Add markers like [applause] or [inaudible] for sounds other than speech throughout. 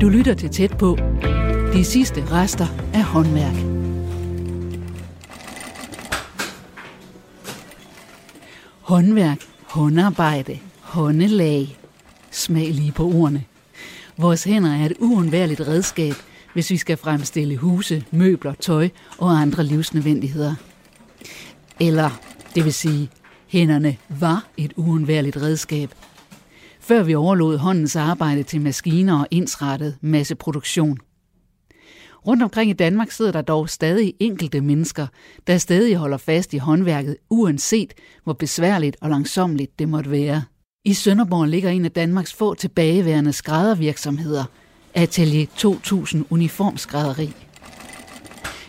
Du lytter til tæt på. De sidste rester af håndværk. Håndværk, håndarbejde, håndelag. Smag lige på ordene. Vores hænder er et uundværligt redskab, hvis vi skal fremstille huse, møbler, tøj og andre livsnødvendigheder. Eller, det vil sige, hænderne var et uundværligt redskab. Før vi overlod håndens arbejde til maskiner og ensrettet masseproduktion. Rundt omkring i Danmark sidder der dog stadig enkelte mennesker, der stadig holder fast i håndværket, uanset hvor besværligt og langsomligt det måtte være. I Sønderborg ligger en af Danmarks få tilbageværende skræddervirksomheder, Atelier 2000 Uniformskrædderi.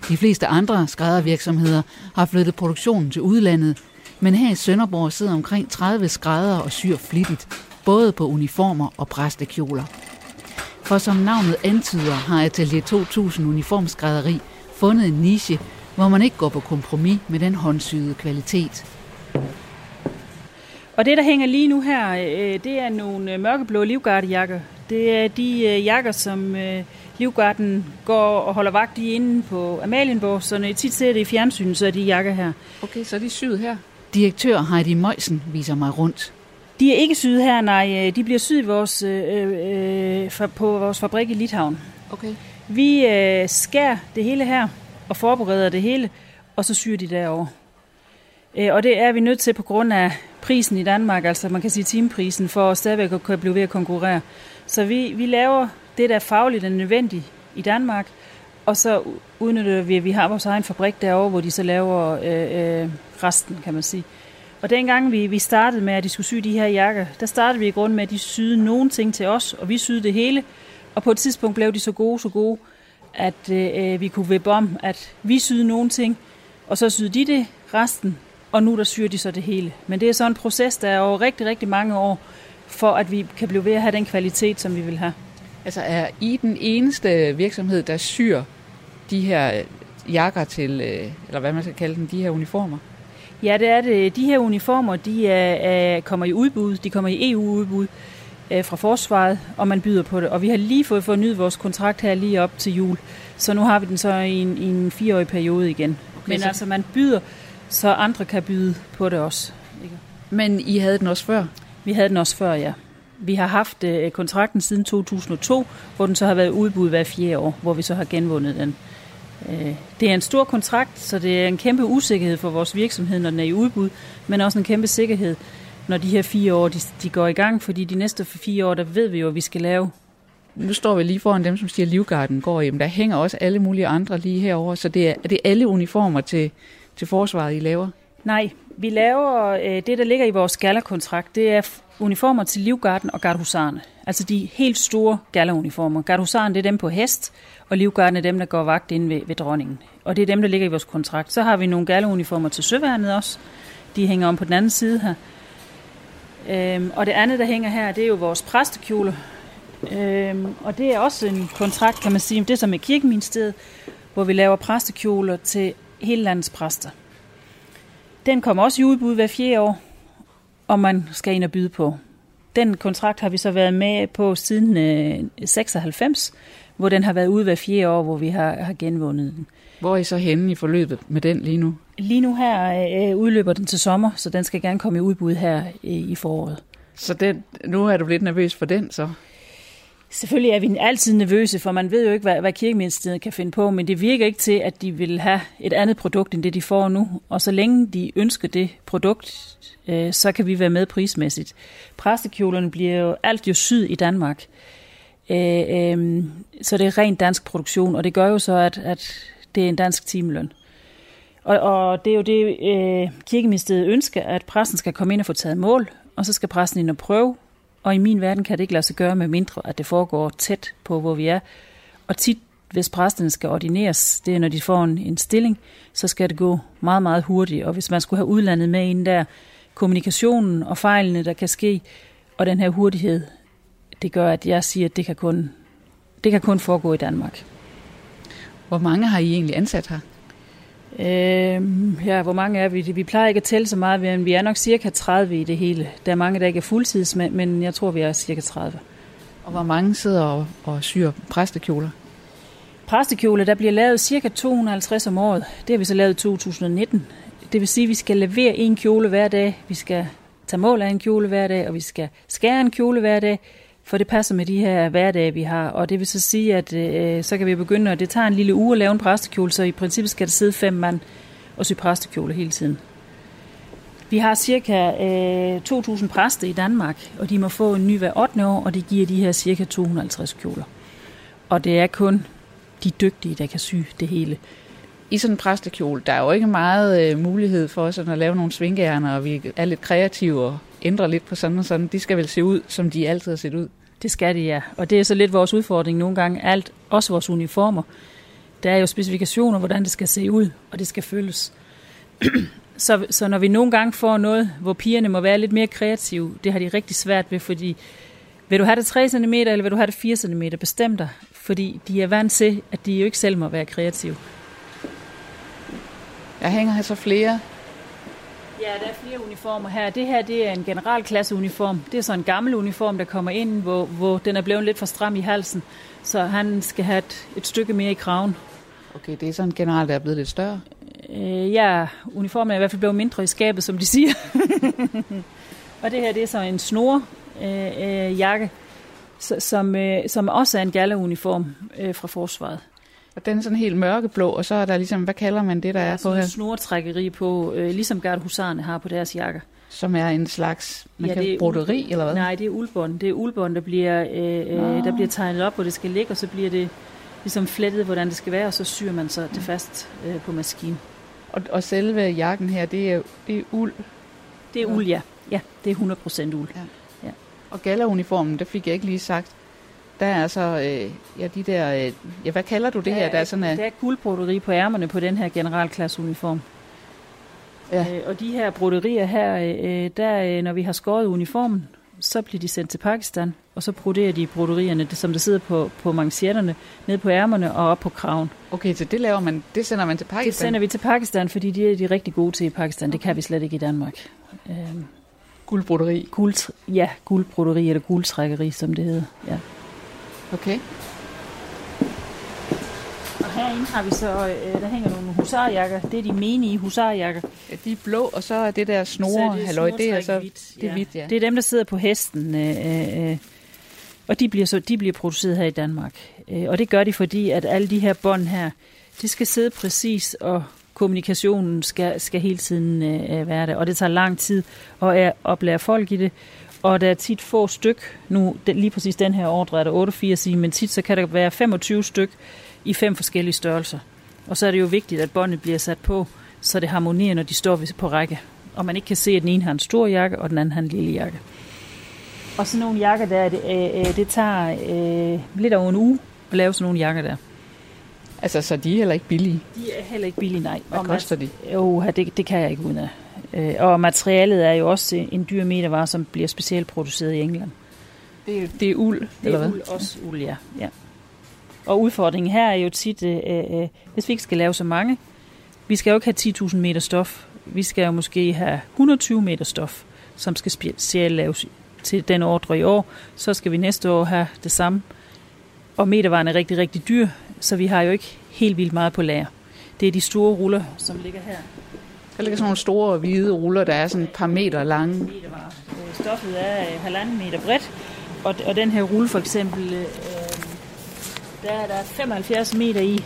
De fleste andre skræddervirksomheder har flyttet produktionen til udlandet, men her i Sønderborg sidder omkring 30 skrædder og syr flittigt, både på uniformer og præstekjoler. For som navnet antyder, har Atelier 2000 Uniformskrædderi fundet en niche, hvor man ikke går på kompromis med den håndsyede kvalitet. Og det, der hænger lige nu her, øh, det er nogle øh, mørkeblå livgardejakker. Det er de øh, jakker, som livgarden går og holder vagt i inde på Amalienborg, så når I tit ser det i fjernsynet, så er de jakker her. Okay, så er de syet her? Direktør Heidi Møjsen viser mig rundt. De er ikke syet her, nej. De bliver syet vores, øh, på vores fabrik i Litauen. Okay. Vi øh, skærer det hele her og forbereder det hele, og så syr de derovre. Øh, og det er vi nødt til på grund af prisen i Danmark, altså man kan sige timeprisen, for at stadigvæk at kunne blive ved at konkurrere. Så vi, vi laver det, der er fagligt og nødvendigt i Danmark, og så udnytter vi, at vi har vores egen fabrik derovre, hvor de så laver øh, øh, resten, kan man sige. Og dengang vi, vi startede med, at de skulle sy de her jakker, der startede vi i grund med, at de syede nogle ting til os, og vi syede det hele. Og på et tidspunkt blev de så gode, så gode, at øh, øh vi kunne vippe om, at vi syede nogle ting, og så syede de det resten, og nu der syr de så det hele. Men det er så en proces, der er over rigtig, rigtig mange år, for at vi kan blive ved at have den kvalitet, som vi vil have. Altså er I den eneste virksomhed, der syr de her jakker til, øh, eller hvad man skal kalde dem, de her uniformer? Ja, det er det. De her uniformer, de er, er, kommer i udbud, de kommer i EU-udbud øh, fra forsvaret, og man byder på det. Og vi har lige fået fornyet vores kontrakt her lige op til jul, så nu har vi den så i en, i en fireårig periode igen. Okay, Men så... altså, man byder så andre kan byde på det også. Ikke? Men I havde den også før? Vi havde den også før, ja. Vi har haft øh, kontrakten siden 2002, hvor den så har været udbud hver fjerde år, hvor vi så har genvundet den. Øh, det er en stor kontrakt, så det er en kæmpe usikkerhed for vores virksomhed, når den er i udbud, men også en kæmpe sikkerhed, når de her fire år de, de går i gang, fordi de næste fire år, der ved vi jo, at vi skal lave nu står vi lige foran dem, som siger, at Livgarden går hjem. Der hænger også alle mulige andre lige herover, så det er, er det alle uniformer til, til forsvaret, I laver? Nej, vi laver øh, det, der ligger i vores gallerkontrakt. Det er uniformer til Livgarden og gardhusarne. Altså de helt store galleruniformer. Gardhusaren, det er dem på hest, og Livgarden er dem, der går vagt ind ved, ved dronningen. Og det er dem, der ligger i vores kontrakt. Så har vi nogle galleruniformer til søværnet også. De hænger om på den anden side her. Øhm, og det andet, der hænger her, det er jo vores præstekjole. Øhm, og det er også en kontrakt, kan man sige, det er som er kirkeministeriet, hvor vi laver præstekjoler til hele landets præster. Den kommer også i udbud hver fjerde år, og man skal ind og byde på. Den kontrakt har vi så været med på siden øh, 96, hvor den har været ude hver fjerde år, hvor vi har, har genvundet den. Hvor er I så henne i forløbet med den lige nu? Lige nu her øh, udløber den til sommer, så den skal gerne komme i udbud her i, i foråret. Så den, nu er du lidt nervøs for den så? Selvfølgelig er vi altid nervøse, for man ved jo ikke, hvad, hvad kirkeministeriet kan finde på, men det virker ikke til, at de vil have et andet produkt, end det de får nu. Og så længe de ønsker det produkt, øh, så kan vi være med prismæssigt. Præstekjolerne bliver jo alt jo syd i Danmark. Øh, øh, så det er rent dansk produktion, og det gør jo så, at, at det er en dansk timeløn. Og, og det er jo det, øh, kirkeministeriet ønsker, at præsten skal komme ind og få taget mål, og så skal præsten ind og prøve, og i min verden kan det ikke lade sig gøre med mindre, at det foregår tæt på, hvor vi er. Og tit, hvis præsterne skal ordineres, det er, når de får en, en stilling, så skal det gå meget, meget hurtigt. Og hvis man skulle have udlandet med ind der, kommunikationen og fejlene, der kan ske, og den her hurtighed, det gør, at jeg siger, at det kan kun, det kan kun foregå i Danmark. Hvor mange har I egentlig ansat her? Øh, ja, hvor mange er vi? Vi plejer ikke at tælle så meget, men vi er nok cirka 30 i det hele. Der er mange, der ikke er fuldtids, men jeg tror, vi er cirka 30. Og hvor mange sidder og, og syr præstekjoler? Præstekjoler, der bliver lavet cirka 250 om året. Det har vi så lavet i 2019. Det vil sige, at vi skal levere en kjole hver dag. Vi skal tage mål af en kjole hver dag, og vi skal skære en kjole hver dag, for det passer med de her hverdage, vi har. Og det vil så sige, at øh, så kan vi begynde, og det tager en lille uge at lave en præstekjole, så i princippet skal der sidde fem mand og sy præstekjole hele tiden. Vi har cirka øh, 2.000 præster i Danmark, og de må få en ny hver 8. år, og det giver de her cirka 250 kjoler. Og det er kun de dygtige, der kan sy det hele. I sådan en præstekjole, der er jo ikke meget øh, mulighed for sådan at lave nogle svingærner, og vi er lidt kreative og ændrer lidt på sådan og sådan. De skal vel se ud, som de altid har set ud. Det skal de, ja. Og det er så lidt vores udfordring nogle gange. Alt, også vores uniformer. Der er jo specifikationer, hvordan det skal se ud, og det skal føles. [clears throat] så, så når vi nogle gange får noget, hvor pigerne må være lidt mere kreative, det har de rigtig svært ved, fordi vil du have det 3 cm, eller vil du have det 4 cm? Bestem dig, fordi de er vant til, at de jo ikke selv må være kreative. Jeg hænger her så flere. Ja, der er flere uniformer her. Det her det er en generalklasseuniform. Det er så en gammel uniform, der kommer ind, hvor, hvor den er blevet lidt for stram i halsen. Så han skal have et, et stykke mere i kraven. Okay, det er sådan en general, der er blevet lidt større? Øh, ja, uniformen er i hvert fald blevet mindre i skabet, som de siger. [laughs] og det her, det er så en snor øh, øh, jakke, som, øh, som også er en galleuniform øh, fra forsvaret. Og den er sådan helt mørkeblå, og så er der ligesom, hvad kalder man det, der, der er, er på her? snortrækkeri på, øh, ligesom gardhusarerne har på deres jakker. Som er en slags, man ja, kan broderi, eller hvad? Nej, det er uldbånd. Det er uldbånd, der bliver, øh, øh, der bliver tegnet op, hvor det skal ligge, og så bliver det ligesom flettet, hvordan det skal være, og så syr man så det fast øh, på maskinen. Og, og selve jakken her, det er, det er uld? Det er uld, ja. Ja, det er 100% uld. Ja. ja. Og galleruniformen, det fik jeg ikke lige sagt. Der er altså, øh, ja, de der, øh, ja, hvad kalder du det her? Der er, sådan, øh, der er guldbroderi på ærmerne på den her generalklasseuniform. Ja. Øh, og de her broderier her, øh, der, øh, når vi har skåret uniformen, så bliver de sendt til Pakistan, og så broderer de broderierne, det, som der sidder på, på manchetterne, ned på ærmerne og op på kraven. Okay, så det laver man, det sender man til Pakistan? Det sender vi til Pakistan, fordi de er de rigtig gode til i Pakistan. Okay. Det kan vi slet ikke i Danmark. Øh, guldbroderi? Guld, ja, guldbroderi eller guldtrækkeri, som det hedder. Ja. Okay. Og herinde har vi så, øh, der hænger nogle husarjakker. Det er de menige husarjakker. Ja, de er blå, og så er det der snore, det halløj, det er så hvidt, det er hvidt, ja. Det er dem, der sidder på hesten. Øh, øh, og de bliver, så, de bliver produceret her i Danmark. Øh, og det gør de, fordi at alle de her bånd her, de skal sidde præcis, og kommunikationen skal, skal hele tiden øh, være der. Og det tager lang tid at oplære folk i det og der er tit få styk. Nu, lige præcis den her ordre er der 88 i, men tit så kan der være 25 styk i fem forskellige størrelser. Og så er det jo vigtigt, at båndet bliver sat på, så det harmonerer, når de står på række. Og man ikke kan se, at den ene har en stor jakke, og den anden har en lille jakke. Og sådan nogle jakker der, det, øh, øh det tager øh, lidt over en uge at lave sådan nogle jakker der. Altså, så de er heller ikke billige? De er heller ikke billige, nej. Hvad og koster de? Jo, det, det kan jeg ikke uden af. Øh, og materialet er jo også en dyr metervare, som bliver specielt produceret i England. Det er, det er uld, Det eller er hvad? uld, også uld, ja. ja. Og udfordringen her er jo tit, øh, øh, hvis vi ikke skal lave så mange, vi skal jo ikke have 10.000 meter stof. Vi skal jo måske have 120 meter stof, som skal specielt laves til den ordre i år. Så skal vi næste år have det samme. Og metervaren er rigtig, rigtig dyr, så vi har jo ikke helt vildt meget på lager. Det er de store ruller, som ligger her. Der ligger sådan nogle store hvide ruller, der er sådan et par meter lange. Stoffet er øh, halvanden meter bredt, og, og den her rulle for eksempel, øh, der er der 75 meter i,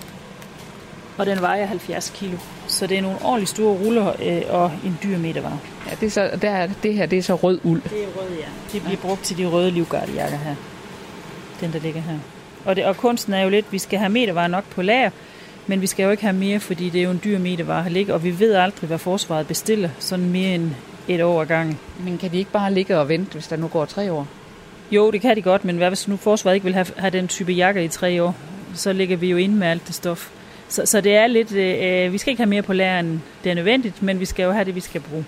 og den vejer 70 kilo. Så det er nogle ordentligt store ruller øh, og en dyr metervare. Ja, det, er så, der er, det her det er så rød uld. Det er rød, ja. Det bliver ja. brugt til de røde livgardejakker her. Den, der ligger her. Og, det, og kunsten er jo lidt, vi skal have metervare nok på lager, men vi skal jo ikke have mere, fordi det er jo en dyr medievare at ligge, og vi ved aldrig, hvad forsvaret bestiller, sådan mere end et år ad gangen. Men kan de ikke bare ligge og vente, hvis der nu går tre år? Jo, det kan de godt, men hvad hvis nu forsvaret ikke vil have, have den type jakker i tre år? Så ligger vi jo inde med alt det stof. Så, så det er lidt, øh, vi skal ikke have mere på læreren, det er nødvendigt, men vi skal jo have det, vi skal bruge.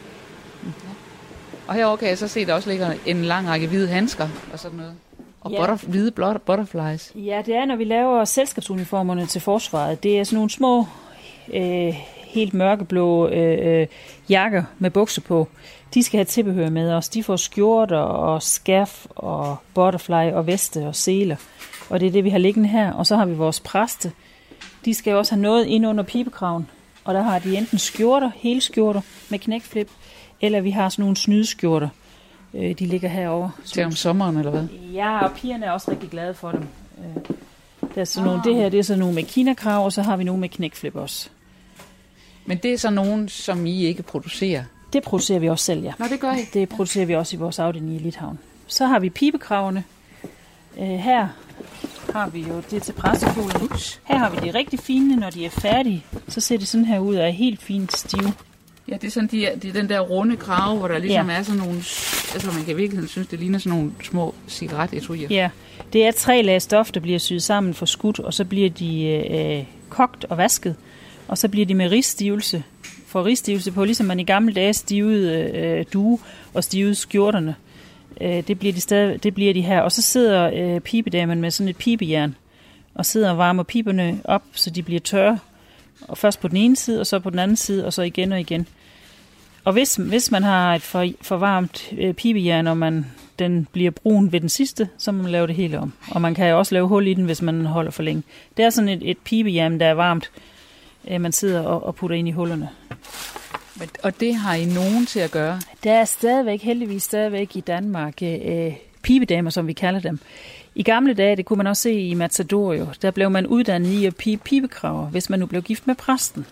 Og herovre kan jeg så se, at der også ligger en lang række hvide handsker og sådan noget. Og ja. butterf- hvide butterflies. Ja, det er, når vi laver selskabsuniformerne til forsvaret. Det er sådan nogle små, øh, helt mørkeblå øh, øh, jakker med bukser på, de skal have tilbehør med os. De får skjorter og skaf og butterfly og veste og seler. Og det er det, vi har liggende her. Og så har vi vores præste. De skal også have noget ind under pibekraven. Og der har de enten skjorter, hele skjorter med knækflip, eller vi har sådan nogle snydeskjorter. Øh, de ligger herovre. Til om sommeren, eller hvad? Ja, og pigerne er også rigtig glade for dem. Øh, der er sådan nogle, det her det er sådan nogle med kinakrav, og så har vi nogle med knækflip også. Men det er så nogen, som I ikke producerer? Det producerer vi også selv, ja. Nå, det gør I? Det producerer vi også i vores afdeling i Lithavn. Så har vi pibekravene. Øh, her har vi jo det til pressekjolen. Her har vi de rigtig fine, når de er færdige. Så ser det sådan her ud og er helt fint stive. Ja, det er, sådan, de det er den der runde krave, hvor der ligesom ja. er sådan nogle... Altså, man kan i virkeligheden synes, det ligner sådan nogle små cigaretetuier. Ja, det er tre lag stof, der bliver syet sammen for skudt, og så bliver de øh, kogt og vasket. Og så bliver de med riststivelse, for riststivelse på, ligesom man i gamle dage stivede øh, due og stivede skjorterne. Øh, det, bliver de stadig, det bliver de her. Og så sidder øh, pibedamen med sådan et pibejern, og sidder og varmer piberne op, så de bliver tørre. Og først på den ene side, og så på den anden side, og så igen og igen. Og hvis, hvis man har et for, for varmt øh, pibejern, og man, den bliver brun ved den sidste, så må man lave det hele om. Og man kan jo også lave hul i den, hvis man holder for længe. Det er sådan et, et pibejern, der er varmt, øh, man sidder og, og putter ind i hullerne. Og det har I nogen til at gøre? Der er stadigvæk, heldigvis stadigvæk i Danmark, øh, pibedamer, som vi kalder dem. I gamle dage, det kunne man også se i Matadorio, der blev man uddannet i at pibe pibekraver, hvis man nu blev gift med præsten.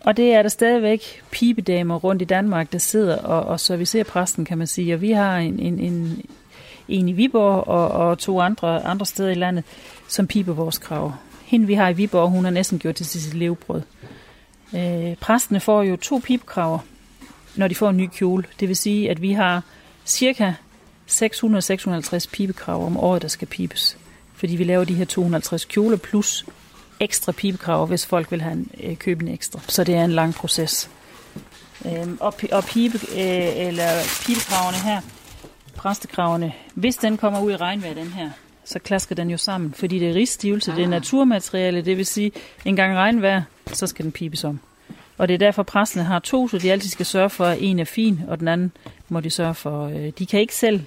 Og det er der stadigvæk pibedamer rundt i Danmark, der sidder og, og servicerer præsten, kan man sige. Og vi har en, en, en, en i Viborg og, og to andre, andre steder i landet, som piber vores krav. Hende vi har i Viborg, hun har næsten gjort til sit levebrød. Øh, præstene får jo to pibkraver, når de får en ny kjole. Det vil sige, at vi har cirka 600-650 pibekrav om året, der skal pibes. Fordi vi laver de her 250 kjoler plus ekstra pibekrav, hvis folk vil have en, øh, købe en ekstra. Så det er en lang proces. Øhm, og, og pibe, øh, eller pibekravene her, præstekravene, hvis den kommer ud i regnvejr, den her, så klasker den jo sammen, fordi det er rigstivelse, ah. det er ah. naturmateriale, det vil sige, en gang regnvejr, så skal den pibes om. Og det er derfor, præstene har to, så de altid skal sørge for, at en er fin, og den anden må de sørge for. Øh, de kan ikke selv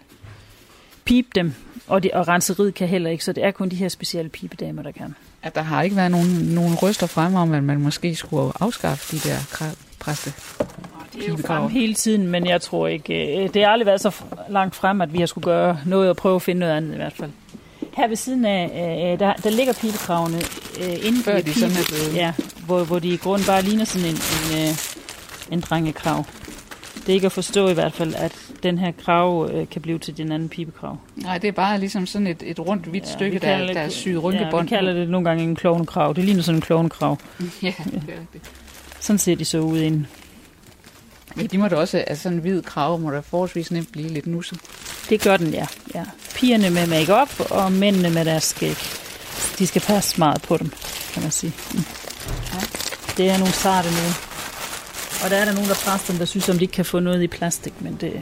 pipe dem, og, de, og renseriet kan heller ikke, så det er kun de her specielle pipedamer, der kan. At der har ikke været nogen, nogen røster frem om, at man måske skulle afskaffe de der præste det er jo frem hele tiden, men jeg tror ikke, øh, det har aldrig været så langt frem, at vi har skulle gøre noget og prøve at finde noget andet i hvert fald. Her ved siden af, der, der ligger pibekravene øh, inden Før de sådan er blevet... Ja, hvor, hvor de i grund bare ligner sådan en, en, en drengekrav. Det er ikke at forstå i hvert fald, at den her krav øh, kan blive til den anden pibekrav. Nej, det er bare ligesom sådan et, et rundt hvidt ja, stykke, der, det, der er syet rynkebånd Ja, vi kalder det nogle gange en klovnekrav. Det ligner sådan en klovnekrav. [laughs] ja, det er det. Sådan ser de så ud inden. Men de må da også, altså sådan en hvid krav må da forholdsvis nemt blive lidt nusset. Det gør den, ja. ja. Pigerne med makeup og mændene med deres skæg. De skal passe meget på dem, kan man sige. Mm. Ja. Det er nogle sarte nu. Og der er der nogen, der præster dem, der synes, om de ikke kan få noget i plastik, men det...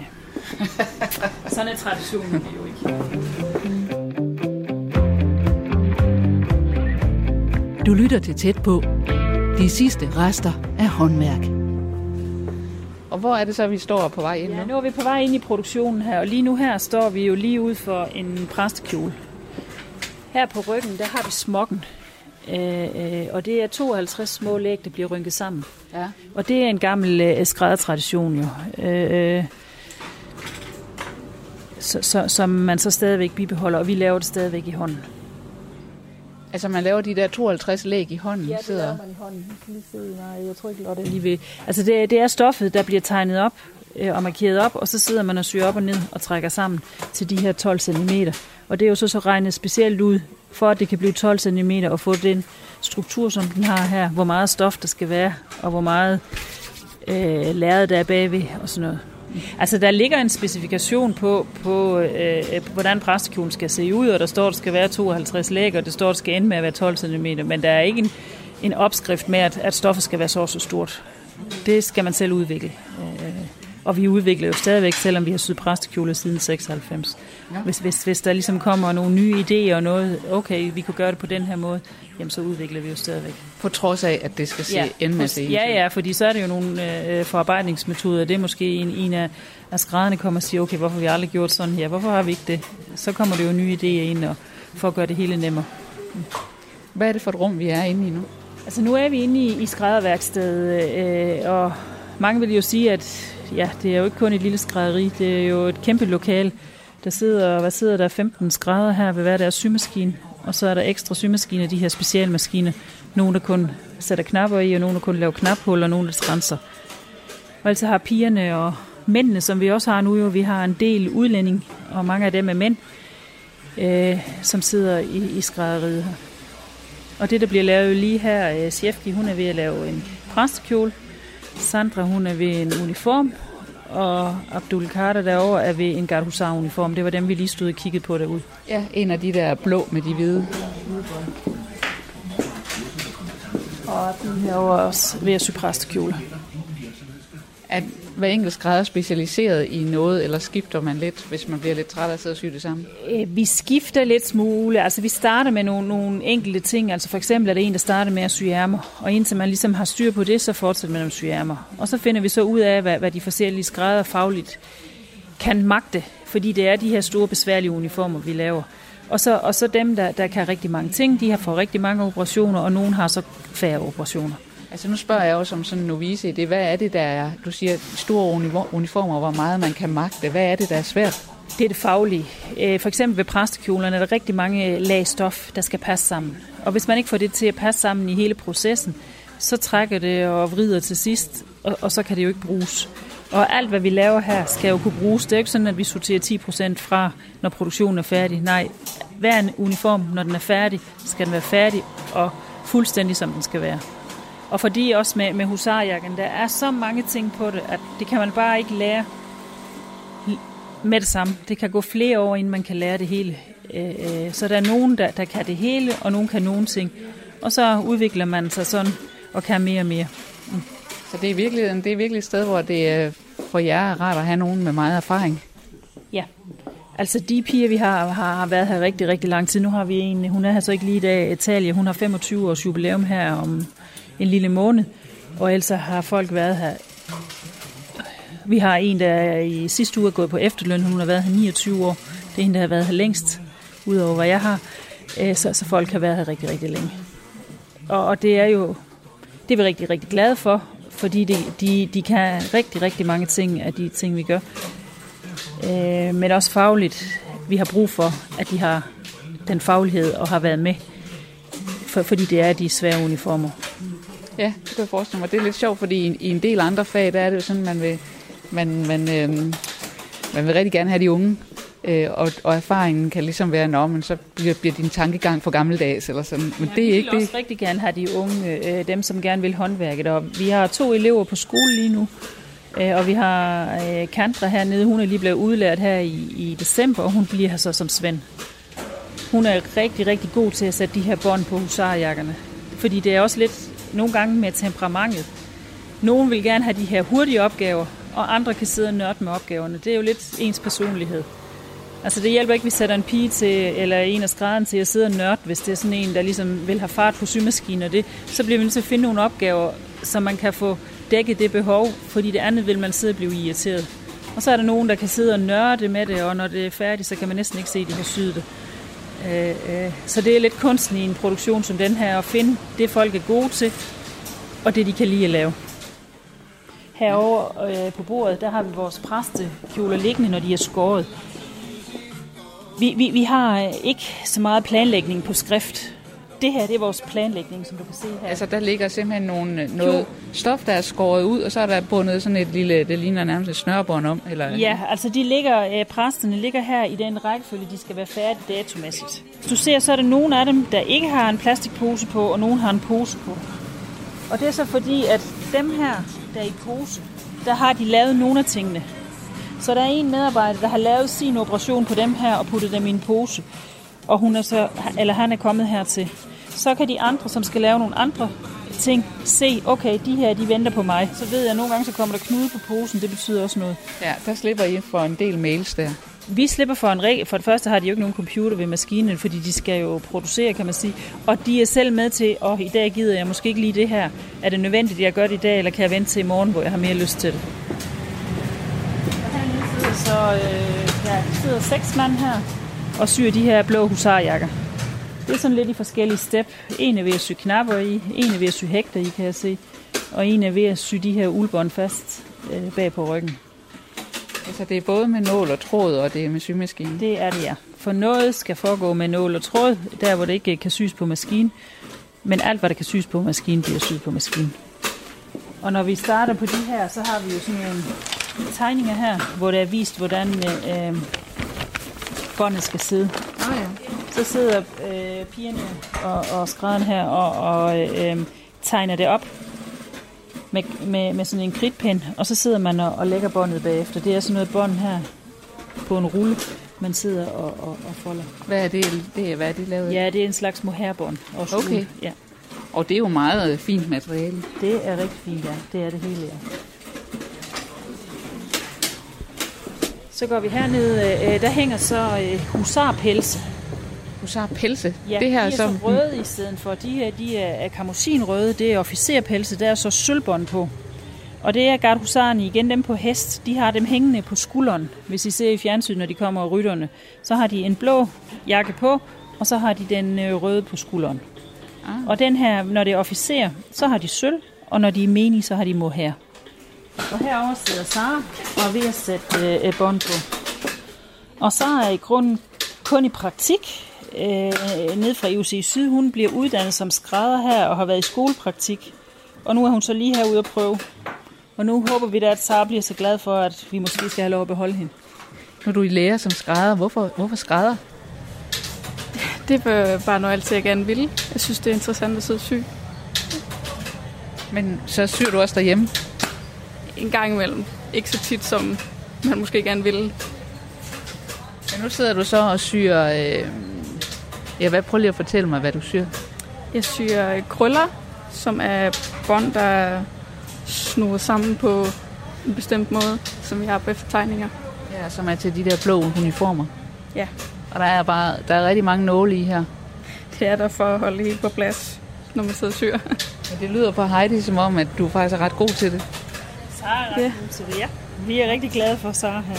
Sådan er traditionen jo ikke. Du lytter til tæt på. De sidste rester af håndværk. Og hvor er det så, vi står på vej ind nu? Ja, nu er vi på vej ind i produktionen her, og lige nu her står vi jo lige ud for en præstekjole. Her på ryggen, der har vi smokken. Øh, øh, og det er 52 små læg, der bliver rynket sammen. Ja. Og det er en gammel øh, skræddertradition jo. Øh, øh, så, så, som man så stadigvæk bibeholder, og vi laver det stadigvæk i hånden. Altså man laver de der 52 læg i hånden? Ja, det sidder. laver man i hånden. Lige se, nej, jeg tror ikke, det lige ved. Altså det, det er stoffet, der bliver tegnet op øh, og markeret op, og så sidder man og syr op og ned og trækker sammen til de her 12 cm. Og det er jo så, så regnet specielt ud, for at det kan blive 12 cm og få den struktur, som den har her, hvor meget stof der skal være, og hvor meget øh, lærred der er bagved og sådan noget. Altså, der ligger en specifikation på, på øh, hvordan præstekjolen skal se ud, og der står, at det skal være 52 læg, og det står, at det skal ende med at være 12 cm, men der er ikke en, en opskrift med, at, at stoffet skal være så så stort. Det skal man selv udvikle. Øh, og vi udvikler jo stadigvæk, selvom vi har syet præstekjoler siden 96. Ja. Hvis, hvis, hvis der ligesom kommer nogle nye idéer og noget, okay, vi kunne gøre det på den her måde, jamen så udvikler vi jo stadigvæk. På trods af, at det skal se ja, en masse Ja, ja, fordi så er det jo nogle øh, forarbejdningsmetoder. Det er måske en, en af, af skrædderne kommer og siger, okay, hvorfor har vi aldrig gjort sådan her? Hvorfor har vi ikke det? Så kommer det jo nye idéer ind og, for at gøre det hele nemmere. Hvad er det for et rum, vi er inde i nu? Altså nu er vi inde i, i skrædderværkstedet, øh, og mange vil jo sige, at ja, det er jo ikke kun et lille skrædderi, det er jo et kæmpe lokal. Der sidder, hvad sidder der, 15 skrædder her ved hver deres symaskine, og så er der ekstra symaskiner, de her specialmaskiner. Nogle, der kun sætter knapper i, og nogle, der kun laver knaphuller, og nogle, der trænser. Og altså har pigerne og mændene, som vi også har nu, jo, vi har en del udlænding, og mange af dem er mænd, øh, som sidder i, i skrædderiet her. Og det, der bliver lavet lige her, øh, Sjefki, hun er ved at lave en præstekjole. Sandra, hun er ved en uniform. Og Abdul Kader derovre er ved en Gardhusar-uniform. Det var dem, vi lige stod og kiggede på derude. Ja, en af de der blå med de hvide. Og den herovre også ved at sy præstekjole at hver enkelt skrædder specialiseret i noget, eller skifter man lidt, hvis man bliver lidt træt af at sidde og sy det samme? Øh, vi skifter lidt smule. Altså, vi starter med nogle, nogle enkelte ting. Altså, for eksempel er det en, der starter med at sy ærmer. Og indtil man ligesom har styr på det, så fortsætter man med at sy ærmer. Og så finder vi så ud af, hvad, hvad de forskellige skrædder fagligt kan magte. Fordi det er de her store, besværlige uniformer, vi laver. Og så, og så dem, der, der kan rigtig mange ting, de har fået rigtig mange operationer, og nogen har så færre operationer. Altså nu spørger jeg jo som sådan en novice i det. Hvad er det, der er, du siger, store uniformer, hvor meget man kan magte. Hvad er det, der er svært? Det er det faglige. Øh, for eksempel ved præstekjolerne er der rigtig mange øh, lag stof, der skal passe sammen. Og hvis man ikke får det til at passe sammen i hele processen, så trækker det og vrider til sidst, og, og så kan det jo ikke bruges. Og alt, hvad vi laver her, skal jo kunne bruges. Det er jo ikke sådan, at vi sorterer 10% fra, når produktionen er færdig. Nej, hver en uniform, når den er færdig, skal den være færdig og fuldstændig, som den skal være. Og fordi også med, med husarjakken, der er så mange ting på det, at det kan man bare ikke lære med det samme. Det kan gå flere år, inden man kan lære det hele. Øh, øh, så der er nogen, der, der kan det hele, og nogen kan nogen ting. Og så udvikler man sig sådan, og kan mere og mere. Mm. Så det er, virkelig, det er virkelig et sted, hvor det for jer er rart at have nogen med meget erfaring. Ja. Altså de piger, vi har, har været her rigtig, rigtig lang tid. Nu har vi en, hun er her så ikke lige i dag, Talia, hun har 25 års jubilæum her om en lille måned, og ellers har folk været her. Vi har en, der i sidste uge er gået på efterløn, hun har været her 29 år. Det er en, der har været her længst, udover hvad jeg har. Øh, så, så folk har været her rigtig, rigtig længe. Og, og det er jo, det er vi rigtig, rigtig glade for, fordi de, de, de kan rigtig, rigtig mange ting af de ting, vi gør. Øh, men også fagligt. Vi har brug for, at de har den faglighed og har været med, for, fordi det er de svære uniformer. Ja, det kan jeg forestille mig. Det er lidt sjovt, fordi i, i en del andre fag, der er det jo sådan, man vil, man, man, øh, man vil rigtig gerne have de unge, øh, og, og erfaringen kan ligesom være, nå, men så bliver, bliver din tankegang for gammeldags, eller sådan. Men ja, det er ikke det. Vi vil også rigtig gerne have de unge, øh, dem som gerne vil håndværket, og vi har to elever på skole lige nu, øh, og vi har øh, Kantra hernede, hun er lige blevet udlært her i, i december, og hun bliver her så som Svend. Hun er rigtig, rigtig god til at sætte de her bånd på husarjakkerne. Fordi det er også lidt nogle gange med temperamentet. Nogle vil gerne have de her hurtige opgaver, og andre kan sidde og nørde med opgaverne. Det er jo lidt ens personlighed. Altså det hjælper ikke, at vi sætter en pige til, eller en af skrædderen til at sidde og nørde, hvis det er sådan en, der ligesom vil have fart på symaskinen og det. Så bliver vi nødt til at finde nogle opgaver, så man kan få dækket det behov, fordi det andet vil man sidde og blive irriteret. Og så er der nogen, der kan sidde og nørde med det, og når det er færdigt, så kan man næsten ikke se, at de har syet det. Øh, øh, så det er lidt kunsten i en produktion som den her, at finde det, folk er gode til, og det, de kan lide at lave. Herovre øh, på bordet, der har vi vores præstekjoler liggende, når de er skåret. Vi, vi, vi har ikke så meget planlægning på skrift det her, det er vores planlægning, som du kan se her. Altså, der ligger simpelthen nogle, noget jo. stof, der er skåret ud, og så er der bundet sådan et lille, det ligner nærmest et snørbånd om? Eller? Ja, altså de ligger, øh, præsterne ligger her i den rækkefølge, de skal være færdige datomæssigt. Hvis du ser, så er der nogle af dem, der ikke har en plastikpose på, og nogle har en pose på. Og det er så fordi, at dem her, der er i pose, der har de lavet nogle af tingene. Så der er en medarbejder, der har lavet sin operation på dem her og puttet dem i en pose og hun er så, eller han er kommet hertil. Så kan de andre, som skal lave nogle andre ting, se, okay, de her, de venter på mig. Så ved jeg, at nogle gange så kommer der knude på posen, det betyder også noget. Ja, der slipper I for en del mails der. Vi slipper for en regel. For det første har de jo ikke nogen computer ved maskinen, fordi de skal jo producere, kan man sige. Og de er selv med til, og i dag gider jeg måske ikke lige det her. Er det nødvendigt, at jeg gør det i dag, eller kan jeg vente til i morgen, hvor jeg har mere lyst til det? Så øh, ja, der sidder seks mand her og syr de her blå husarjakker. Det er sådan lidt i forskellige step. En er ved at sy knapper i, en er ved at sy hægter i, kan jeg se. Og en er ved at sy de her ulbånd fast øh, bag på ryggen. Altså det er både med nål og tråd, og det er med symaskine. Det er det, ja. For noget skal foregå med nål og tråd, der hvor det ikke kan sys på maskinen. Men alt, hvad der kan sys på maskinen, bliver syet på maskinen. Og når vi starter på de her, så har vi jo sådan nogle tegninger her, hvor der er vist, hvordan øh båndet skal sidde. Oh, ja. Så sidder øh, pigerne og, og skrædderen her og, og øh, tegner det op med, med, med sådan en kridtpind, og så sidder man og, og lægger båndet bagefter. Det er sådan noget bånd her på en rulle, man sidder og, og, og folder. Hvad er det, det er, hvad er det lavet Ja, det er en slags mohair-bånd. Okay. Ja. Og det er jo meget øh, fint materiale. Det er rigtig fint, ja. Det er det hele, ja. Så går vi herned. Øh, der hænger så øh, husarpelse. Husarpelse? Ja, det her de er som... så røde i stedet for. De her de er, er kamosinrøde. Det er officerpelse. Der er så sølvbånd på. Og det er gardhusarerne igen, dem på hest. De har dem hængende på skulderen. Hvis I ser i fjernsyn, når de kommer og rytterne, så har de en blå jakke på, og så har de den øh, røde på skulderen. Ah. Og den her, når det er officer, så har de sølv, og når de er menige, så har de mohair. Og herover sidder Sara og er ved at sætte øh, bånd på. Og så er i grunden kun i praktik øh, ned fra IUC Syd. Hun bliver uddannet som skrædder her og har været i skolepraktik. Og nu er hun så lige herude at prøve. Og nu håber vi da, at Sara bliver så glad for, at vi måske skal have lov at beholde hende. Nu er du i lærer som skrædder. Hvorfor, hvorfor skrædder? Det var bare noget, altid jeg gerne ville. Jeg synes, det er interessant at sidde syg. Men så syr du også derhjemme? En gang imellem. Ikke så tit, som man måske gerne ville. Men nu sidder du så og syr... Øh... Ja, hvad, prøv lige at fortælle mig, hvad du syr. Jeg syr krøller, som er bånd, der er sammen på en bestemt måde, som vi har på eftertegninger. Ja, som er til de der blå uniformer. Ja. Og der er bare der er rigtig mange nåle i her. Det er der for at holde hele på plads, når man sidder og syr. Men det lyder på Heidi som om, at du faktisk er ret god til det. Sara Ja. det, ja. Vi er rigtig glade for Sara her.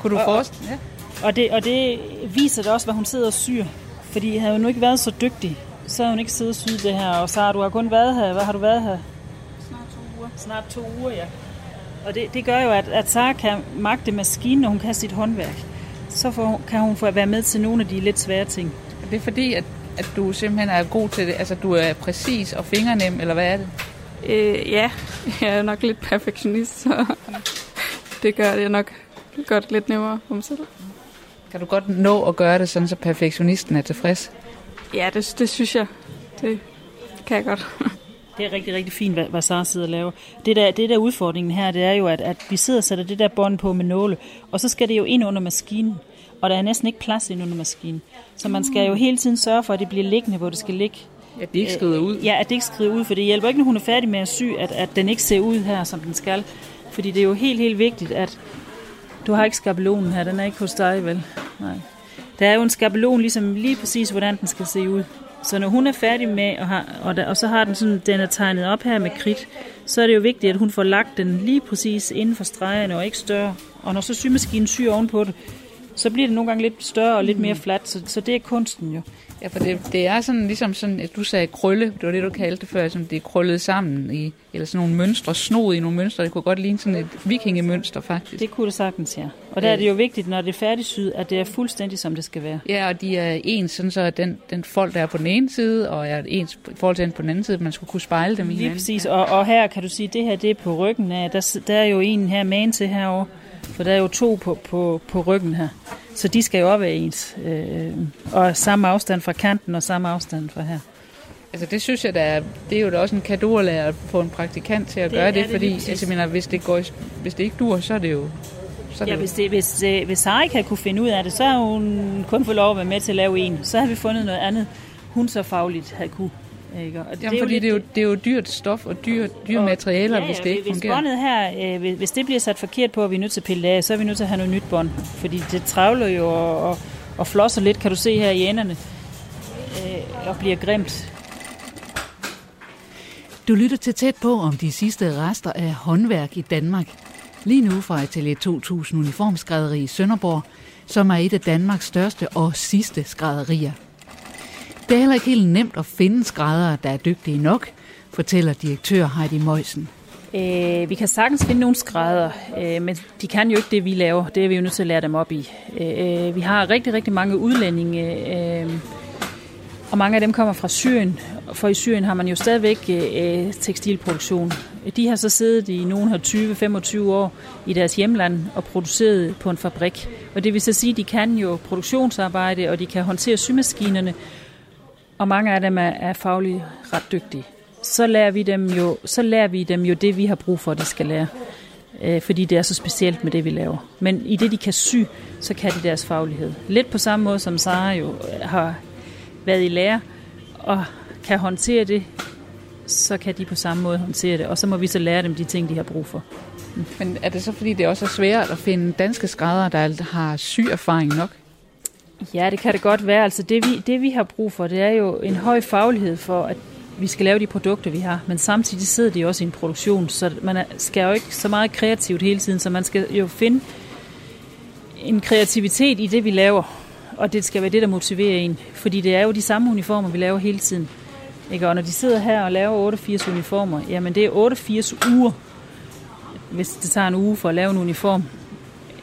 Kunne du Og- forestille ja. Og det, og det viser det også, hvad hun sidder og syr. Fordi havde hun nu ikke været så dygtig, så havde hun ikke siddet og syet det her. Og Sara, du har kun været her. Hvad har du været her? Snart to uger. Snart to uger, ja. Og det, det gør jo, at, at Sara kan magte maskinen, når hun kan sit håndværk. Så får, kan hun få være med til nogle af de lidt svære ting. Det er fordi, at, at du simpelthen er god til det. Altså, du er præcis og fingernem, eller hvad er det? Øh, ja, [laughs] jeg er nok lidt perfektionist, så [laughs] det gør det nok gør det lidt nemmere for mig selv. Kan du godt nå at gøre det sådan, så perfektionisten er tilfreds? Ja, det, det synes jeg. Det kan jeg godt. Det er rigtig, rigtig fint, hvad, hvad Sara sidder og laver. Det der, det der udfordringen her, det er jo, at, at vi sidder og sætter det der bånd på med nåle, og så skal det jo ind under maskinen, og der er næsten ikke plads ind under maskinen. Så man skal jo hele tiden sørge for, at det bliver liggende, hvor det skal ligge. Ja, de ikke skrider ud. Ja, at det ikke skrider ud, for det hjælper ikke, når hun er færdig med at sy, at, at den ikke ser ud her, som den skal. Fordi det er jo helt, helt vigtigt, at du har ikke skabelonen her, den er ikke hos dig, vel? Nej. Der er jo en skabelon, ligesom lige præcis, hvordan den skal se ud. Så når hun er færdig med, og, har, og, der, og så har den sådan, den er tegnet op her med kridt, så er det jo vigtigt, at hun får lagt den lige præcis inden for stregerne og ikke større. Og når så symaskinen syr ovenpå det, så bliver det nogle gange lidt større og lidt mere fladt, så, så det er kunsten jo. Ja, for det, det er sådan ligesom sådan, at du sagde krølle, det var det, du kaldte det før, som det er krøllet sammen i, eller sådan nogle mønstre, snod i nogle mønstre. Det kunne godt ligne sådan et vikingemønster, faktisk. Det kunne det sagtens, ja. Og der er det jo vigtigt, når det er færdigsyet, at det er fuldstændig, som det skal være. Ja, og de er ens, sådan så den, den folk, der er på den ene side, og er ens i forhold til den på den anden side, man skulle kunne spejle dem i Lige hinanden. præcis. Og, og her kan du sige, at det her det er på ryggen af. Der, der er jo en her man til herovre, for der er jo to på, på, på ryggen her. Så de skal jo op af ens. Øh, og samme afstand fra kanten og samme afstand fra her. Altså det synes jeg, der er, det er jo da også en kado at lære at få en praktikant til at Det gøre det, det fordi altså, jeg mener, hvis, det går, hvis det ikke dur, så er det jo... Så er det Ja, jo- hvis, det, hvis, øh, hvis Sara ikke kunne finde ud af det, så har hun kun fået lov at være med til at lave en. Så har vi fundet noget andet, hun så fagligt havde kunne Ikke? Og Jamen, fordi det er, jo, det er jo dyrt stof og dyre, dyre og, materialer, ja, ja, hvis det ikke hvis fungerer. båndet her, øh, hvis det bliver sat forkert på, og vi er nødt til at pille det af, så er vi nødt til at have noget nyt bånd. Fordi det travler jo og, og, og flosser lidt, kan du se her i enderne, øh, og bliver grimt. Du lytter til tæt på om de sidste rester af håndværk i Danmark. Lige nu fra Atelier 2000 Uniformskrædderi i Sønderborg, som er et af Danmarks største og sidste skrædderier. Det er heller ikke helt nemt at finde skræddere, der er dygtige nok, fortæller direktør Heidi Møjsen. Øh, vi kan sagtens finde nogle skrædder, øh, men de kan jo ikke det, vi laver. Det er vi jo nødt til at lære dem op i. Øh, vi har rigtig, rigtig mange udlændinge, øh, og mange af dem kommer fra Syrien, for i Syrien har man jo stadigvæk øh, tekstilproduktion. De har så siddet i nogle har 20-25 år i deres hjemland og produceret på en fabrik. Og det vil så sige, at de kan jo produktionsarbejde, og de kan håndtere symaskinerne, og mange af dem er, er fagligt ret dygtige. Så lærer, vi dem jo, så lærer vi dem jo det, vi har brug for, at de skal lære. Øh, fordi det er så specielt med det, vi laver. Men i det, de kan sy, så kan de deres faglighed. Lidt på samme måde, som Sara jo øh, har været i lære, og kan håndtere det, så kan de på samme måde håndtere det. Og så må vi så lære dem de ting, de har brug for. Men er det så, fordi det også er svært at finde danske skræddere, der har syerfaring nok? Ja, det kan det godt være. Altså det vi, det, vi har brug for, det er jo en høj faglighed for, at vi skal lave de produkter, vi har. Men samtidig sidder de også i en produktion, så man skal jo ikke så meget kreativt hele tiden, så man skal jo finde en kreativitet i det, vi laver. Og det skal være det, der motiverer en. Fordi det er jo de samme uniformer, vi laver hele tiden. Ikke? Og når de sidder her og laver 88 uniformer, jamen det er 88 uger, hvis det tager en uge for at lave en uniform.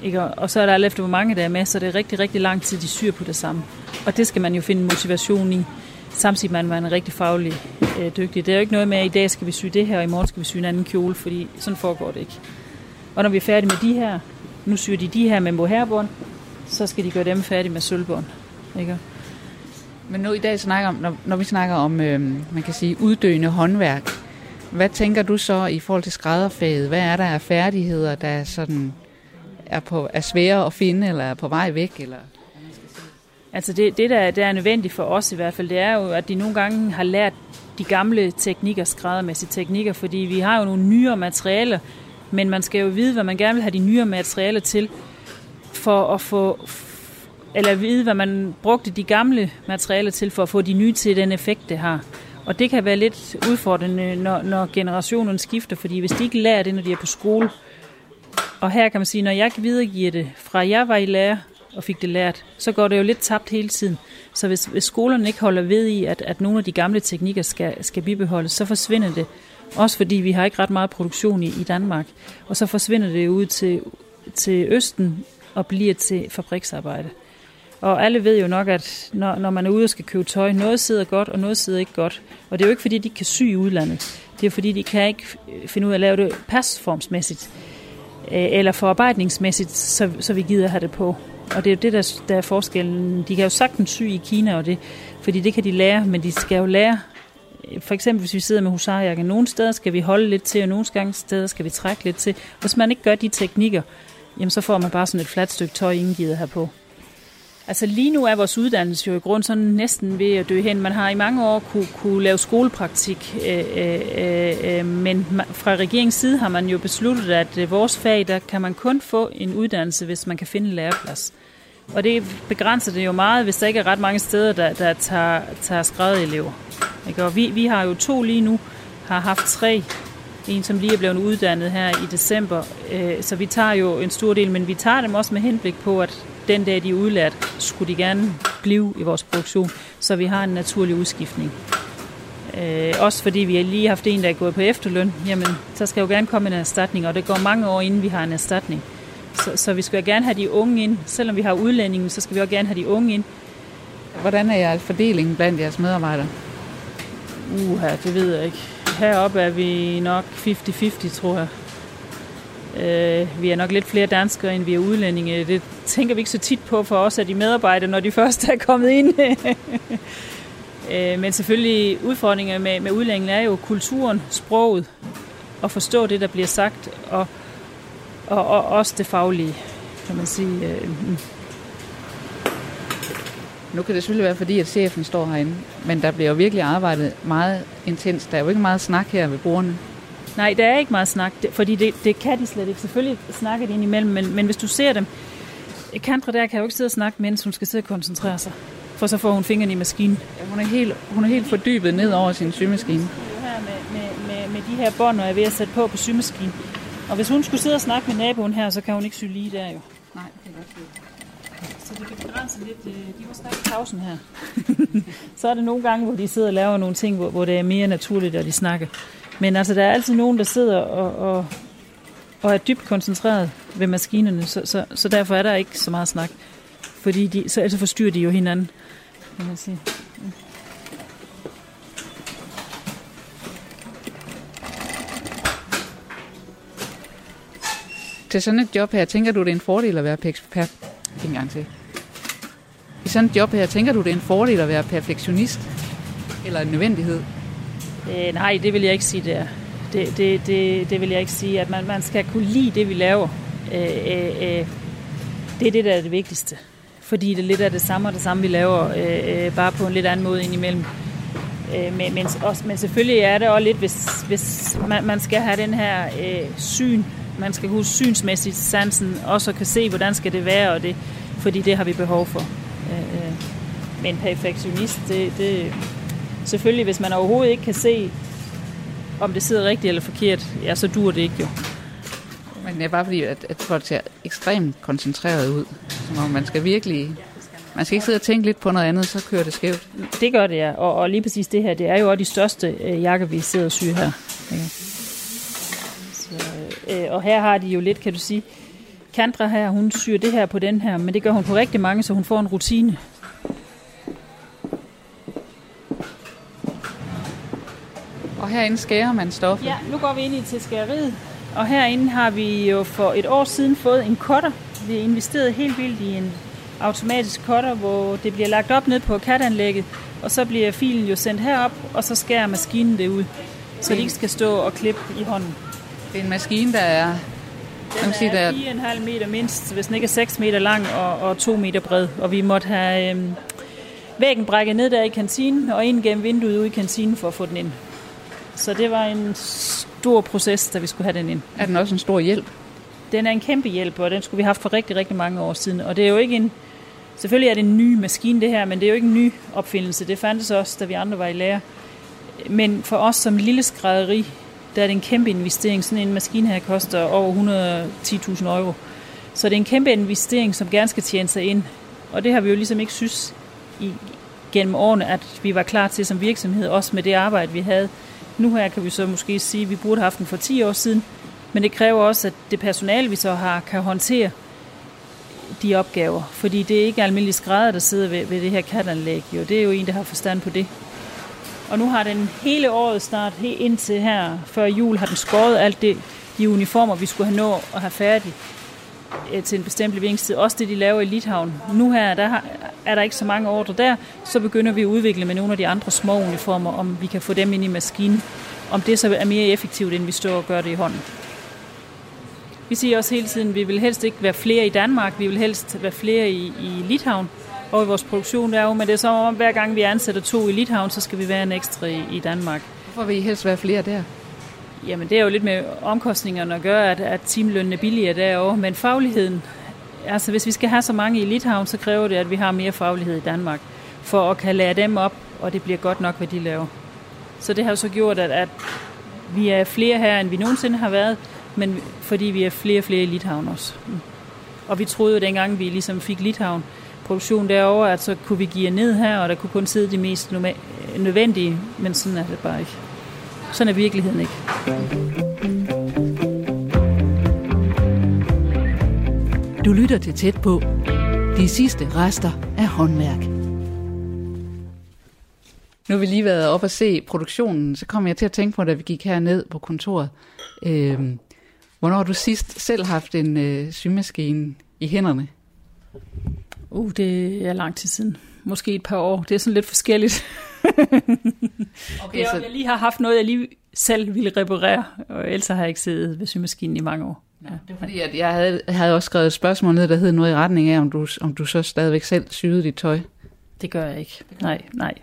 Ikke? Og så er der alt efter, hvor mange der er med, så det er rigtig, rigtig lang tid, de syr på det samme. Og det skal man jo finde motivation i, samtidig med, at man er rigtig faglig øh, dygtig. Det er jo ikke noget med, at i dag skal vi sy det her, og i morgen skal vi sy en anden kjole, fordi sådan foregår det ikke. Og når vi er færdige med de her, nu syr de de her med mohairbånd, så skal de gøre dem færdige med sølvbånd. Ikke? Men nu i dag snakker om, når, når vi snakker om, øh, man kan sige, uddøende håndværk, hvad tænker du så i forhold til skrædderfaget? Hvad er der af færdigheder, der sådan er, på, er svære at finde, eller er på vej væk? Eller? Altså det, det der, der er nødvendigt for os i hvert fald, det er jo, at de nogle gange har lært de gamle teknikker, skræddermæssige teknikker, fordi vi har jo nogle nyere materialer, men man skal jo vide, hvad man gerne vil have de nyere materialer til, for at få, eller vide, hvad man brugte de gamle materialer til, for at få de nye til den effekt, det har. Og det kan være lidt udfordrende, når, når generationen skifter, fordi hvis de ikke lærer det, når de er på skole, og her kan man sige, når jeg videregiver det, fra jeg var i lærer og fik det lært, så går det jo lidt tabt hele tiden. Så hvis, hvis skolerne ikke holder ved i, at, at nogle af de gamle teknikker skal, skal bibeholdes, så forsvinder det. Også fordi vi har ikke ret meget produktion i, i Danmark. Og så forsvinder det ud til, til Østen og bliver til fabriksarbejde. Og alle ved jo nok, at når, når man er ude og skal købe tøj, noget sidder godt, og noget sidder ikke godt. Og det er jo ikke, fordi de kan sy i udlandet. Det er fordi, de kan ikke øh, finde ud af at lave det pasformsmæssigt Øh, eller forarbejdningsmæssigt, så, så vi gider have det på. Og det er jo det, der, der er forskellen. De kan jo sagtens sy i Kina, og det, fordi det kan de lære, men de skal jo lære, øh, for eksempel hvis vi sidder med husarjakke, nogle steder skal vi holde lidt til, og nogle gange steder skal vi trække lidt til. Hvis man ikke gør de teknikker, jamen så får man bare sådan et fladt stykke tøj, ingen gider have på. Altså lige nu er vores uddannelse jo i grund sådan næsten ved at dø hen. Man har i mange år kunne, kunne lave skolepraktik, øh, øh, øh, øh men fra regeringens side har man jo besluttet, at øh, vores fag, der kan man kun få en uddannelse, hvis man kan finde en læreplads. Og det begrænser det jo meget, hvis der ikke er ret mange steder, der, der tager, tager skrevet elever. Ikke? Og vi, vi har jo to lige nu, har haft tre. En, som lige er blevet uddannet her i december. Øh, så vi tager jo en stor del, men vi tager dem også med henblik på, at den dag de er udlært, skulle de gerne blive i vores produktion, så vi har en naturlig udskiftning. Øh, også fordi vi har lige haft en, der er gået på efterløn, jamen, så skal jo gerne komme en erstatning, og det går mange år, inden vi har en erstatning. Så, så vi skal jo gerne have de unge ind. Selvom vi har udlændingen, så skal vi også gerne have de unge ind. Hvordan er jeres fordeling blandt jeres medarbejdere? Uha, det ved jeg ikke. Heroppe er vi nok 50-50, tror jeg. Øh, vi er nok lidt flere danskere, end vi er udlændinge. Det tænker vi ikke så tit på for os, at de medarbejdere, når de [laughs] først er kommet ind. [laughs] øh, men selvfølgelig udfordringer med, med udlændinge er jo kulturen, sproget, og forstå det, der bliver sagt, og, og, og også det faglige, kan man sige. Øh, mm. Nu kan det selvfølgelig være, fordi at chefen står herinde, men der bliver jo virkelig arbejdet meget intens. Der er jo ikke meget snak her ved bordene. Nej, der er ikke meget snak, fordi det, det kan de slet ikke. Selvfølgelig snakker de ind imellem, men, men hvis du ser dem, Kantra der kan jo ikke sidde og snakke, mens hun skal sidde og koncentrere sig. For så får hun fingrene i maskinen. Ja, hun, er helt, hun er helt fordybet ned over sin symaskine. Her med, med, med, med de her bånd, og jeg er ved at sætte på på symaskinen. Og hvis hun skulle sidde og snakke med naboen her, så kan hun ikke sy lige der jo. Nej, det er godt Så det kan begrænse lidt. øh, De må snakke i pausen her. [laughs] så er det nogle gange, hvor de sidder og laver nogle ting, hvor, hvor det er mere naturligt, at de snakker. Men altså, der er altid nogen, der sidder og, og, og er dybt koncentreret ved maskinerne, så, så, så derfor er der ikke så meget snak. Fordi de, så altså forstyrrer de jo hinanden, kan man sige. Mm. Til sådan et job her, tænker du, det er en fordel at være per... en gang til. I sådan et job her, tænker du, det er en fordel at være perfektionist? Eller en nødvendighed? Øh, nej, det vil jeg ikke sige, det er. Det, det, det, det vil jeg ikke sige, at man, man skal kunne lide det, vi laver. Øh, øh, øh, det er det, der er det vigtigste. Fordi det lidt er det samme og det samme, vi laver, øh, øh, bare på en lidt anden måde indimellem. Øh, men, men, også, men selvfølgelig er det også lidt, hvis, hvis man, man skal have den her øh, syn, man skal huske synsmæssigt sansen, også kan se, hvordan skal det være, og det, fordi det har vi behov for. Øh, øh. Men perfektionist, det, det, selvfølgelig, hvis man overhovedet ikke kan se, om det sidder rigtigt eller forkert, ja, så dur det ikke jo. Men det er bare fordi, at, at folk ser ekstremt koncentreret ud. Som om man skal virkelig... Man skal ikke sidde og tænke lidt på noget andet, så kører det skævt. Det gør det, ja. Og, og lige præcis det her, det er jo også de største øh, jakker, vi sidder og syr her. Ja. Så, øh, og her har de jo lidt, kan du sige, Kandra her, hun syr det her på den her, men det gør hun på rigtig mange, så hun får en rutine. Herinde skærer man stoffet. Ja, nu går vi ind i til skæreriet. Og herinde har vi jo for et år siden fået en cutter. Vi har investeret helt vildt i en automatisk cutter, hvor det bliver lagt op ned på katanlægget, og så bliver filen jo sendt herop, og så skærer maskinen det ud, så de ikke skal stå og klippe i hånden. Det er en maskine, der er... Den man sige, der er er 4,5 meter mindst, hvis den ikke er 6 meter lang og, og 2 meter bred. Og vi måtte have øhm, væggen brækket ned der i kantinen, og ind gennem vinduet ude i kantinen for at få den ind. Så det var en stor proces, da vi skulle have den ind. er den også en stor hjælp. Den er en kæmpe hjælp, og den skulle vi have haft for rigtig, rigtig mange år siden. Og det er jo ikke en... Selvfølgelig er det en ny maskine, det her, men det er jo ikke en ny opfindelse. Det fandtes også, da vi andre var i lære. Men for os som lille skrædderi, der er det en kæmpe investering. Sådan en maskine her koster over 110.000 euro. Så det er en kæmpe investering, som gerne skal tjene sig ind. Og det har vi jo ligesom ikke synes i, gennem årene, at vi var klar til som virksomhed, også med det arbejde, vi havde. Nu her kan vi så måske sige, at vi burde have haft den for 10 år siden, men det kræver også, at det personale, vi så har, kan håndtere de opgaver. Fordi det er ikke almindelige skrædder, der sidder ved, ved det her katanlæg. Jo, det er jo en, der har forstand på det. Og nu har den hele året snart, helt indtil her før jul, har den skåret alt det, de uniformer, vi skulle have nå at have færdigt Øh, til en bestemt leveringstid. Også det, de laver i Lithavn. Nu her, der har, er der ikke så mange ordre der, så begynder vi at udvikle med nogle af de andre små uniformer, om vi kan få dem ind i maskinen. Om det så er mere effektivt, end vi står og gør det i hånden. Vi siger også hele tiden, at vi vil helst ikke være flere i Danmark, vi vil helst være flere i, i Litauen og i vores produktion er jo, men det er som om, hver gang vi ansætter to i Litauen, så skal vi være en ekstra i, i Danmark. Hvorfor vil I helst være flere der? Jamen, det er jo lidt med omkostningerne at gøre, at, at timelønnen er billigere derovre, men fagligheden, altså hvis vi skal have så mange i Litauen, så kræver det, at vi har mere faglighed i Danmark, for at kan lære dem op, og det bliver godt nok, hvad de laver. Så det har jo så gjort, at, at vi er flere her, end vi nogensinde har været, men fordi vi er flere og flere i Litauen også. Mm. Og vi troede jo dengang, vi ligesom fik Litauen produktion derovre, at så kunne vi give ned her, og der kunne kun sidde de mest nødvendige, men sådan er det bare ikke. Sådan er virkeligheden ikke. Du lytter til tæt på. De sidste rester af håndværk. Nu har vi lige været op og se produktionen, så kom jeg til at tænke på, da vi gik herned på kontoret. Øh, hvornår har du sidst selv haft en øh, symaskine i hænderne? Uh, det er lang tid siden. Måske et par år. Det er sådan lidt forskelligt. [laughs] okay, jeg, så... jeg lige har haft noget, jeg lige selv ville reparere, og ellers har jeg ikke siddet ved symaskinen i mange år. Ja. Det er fordi, at jeg havde, havde også skrevet et spørgsmål ned, der hed noget i retning af, om du, om du så stadigvæk selv syede dit tøj. Det gør jeg ikke. Nej, nej.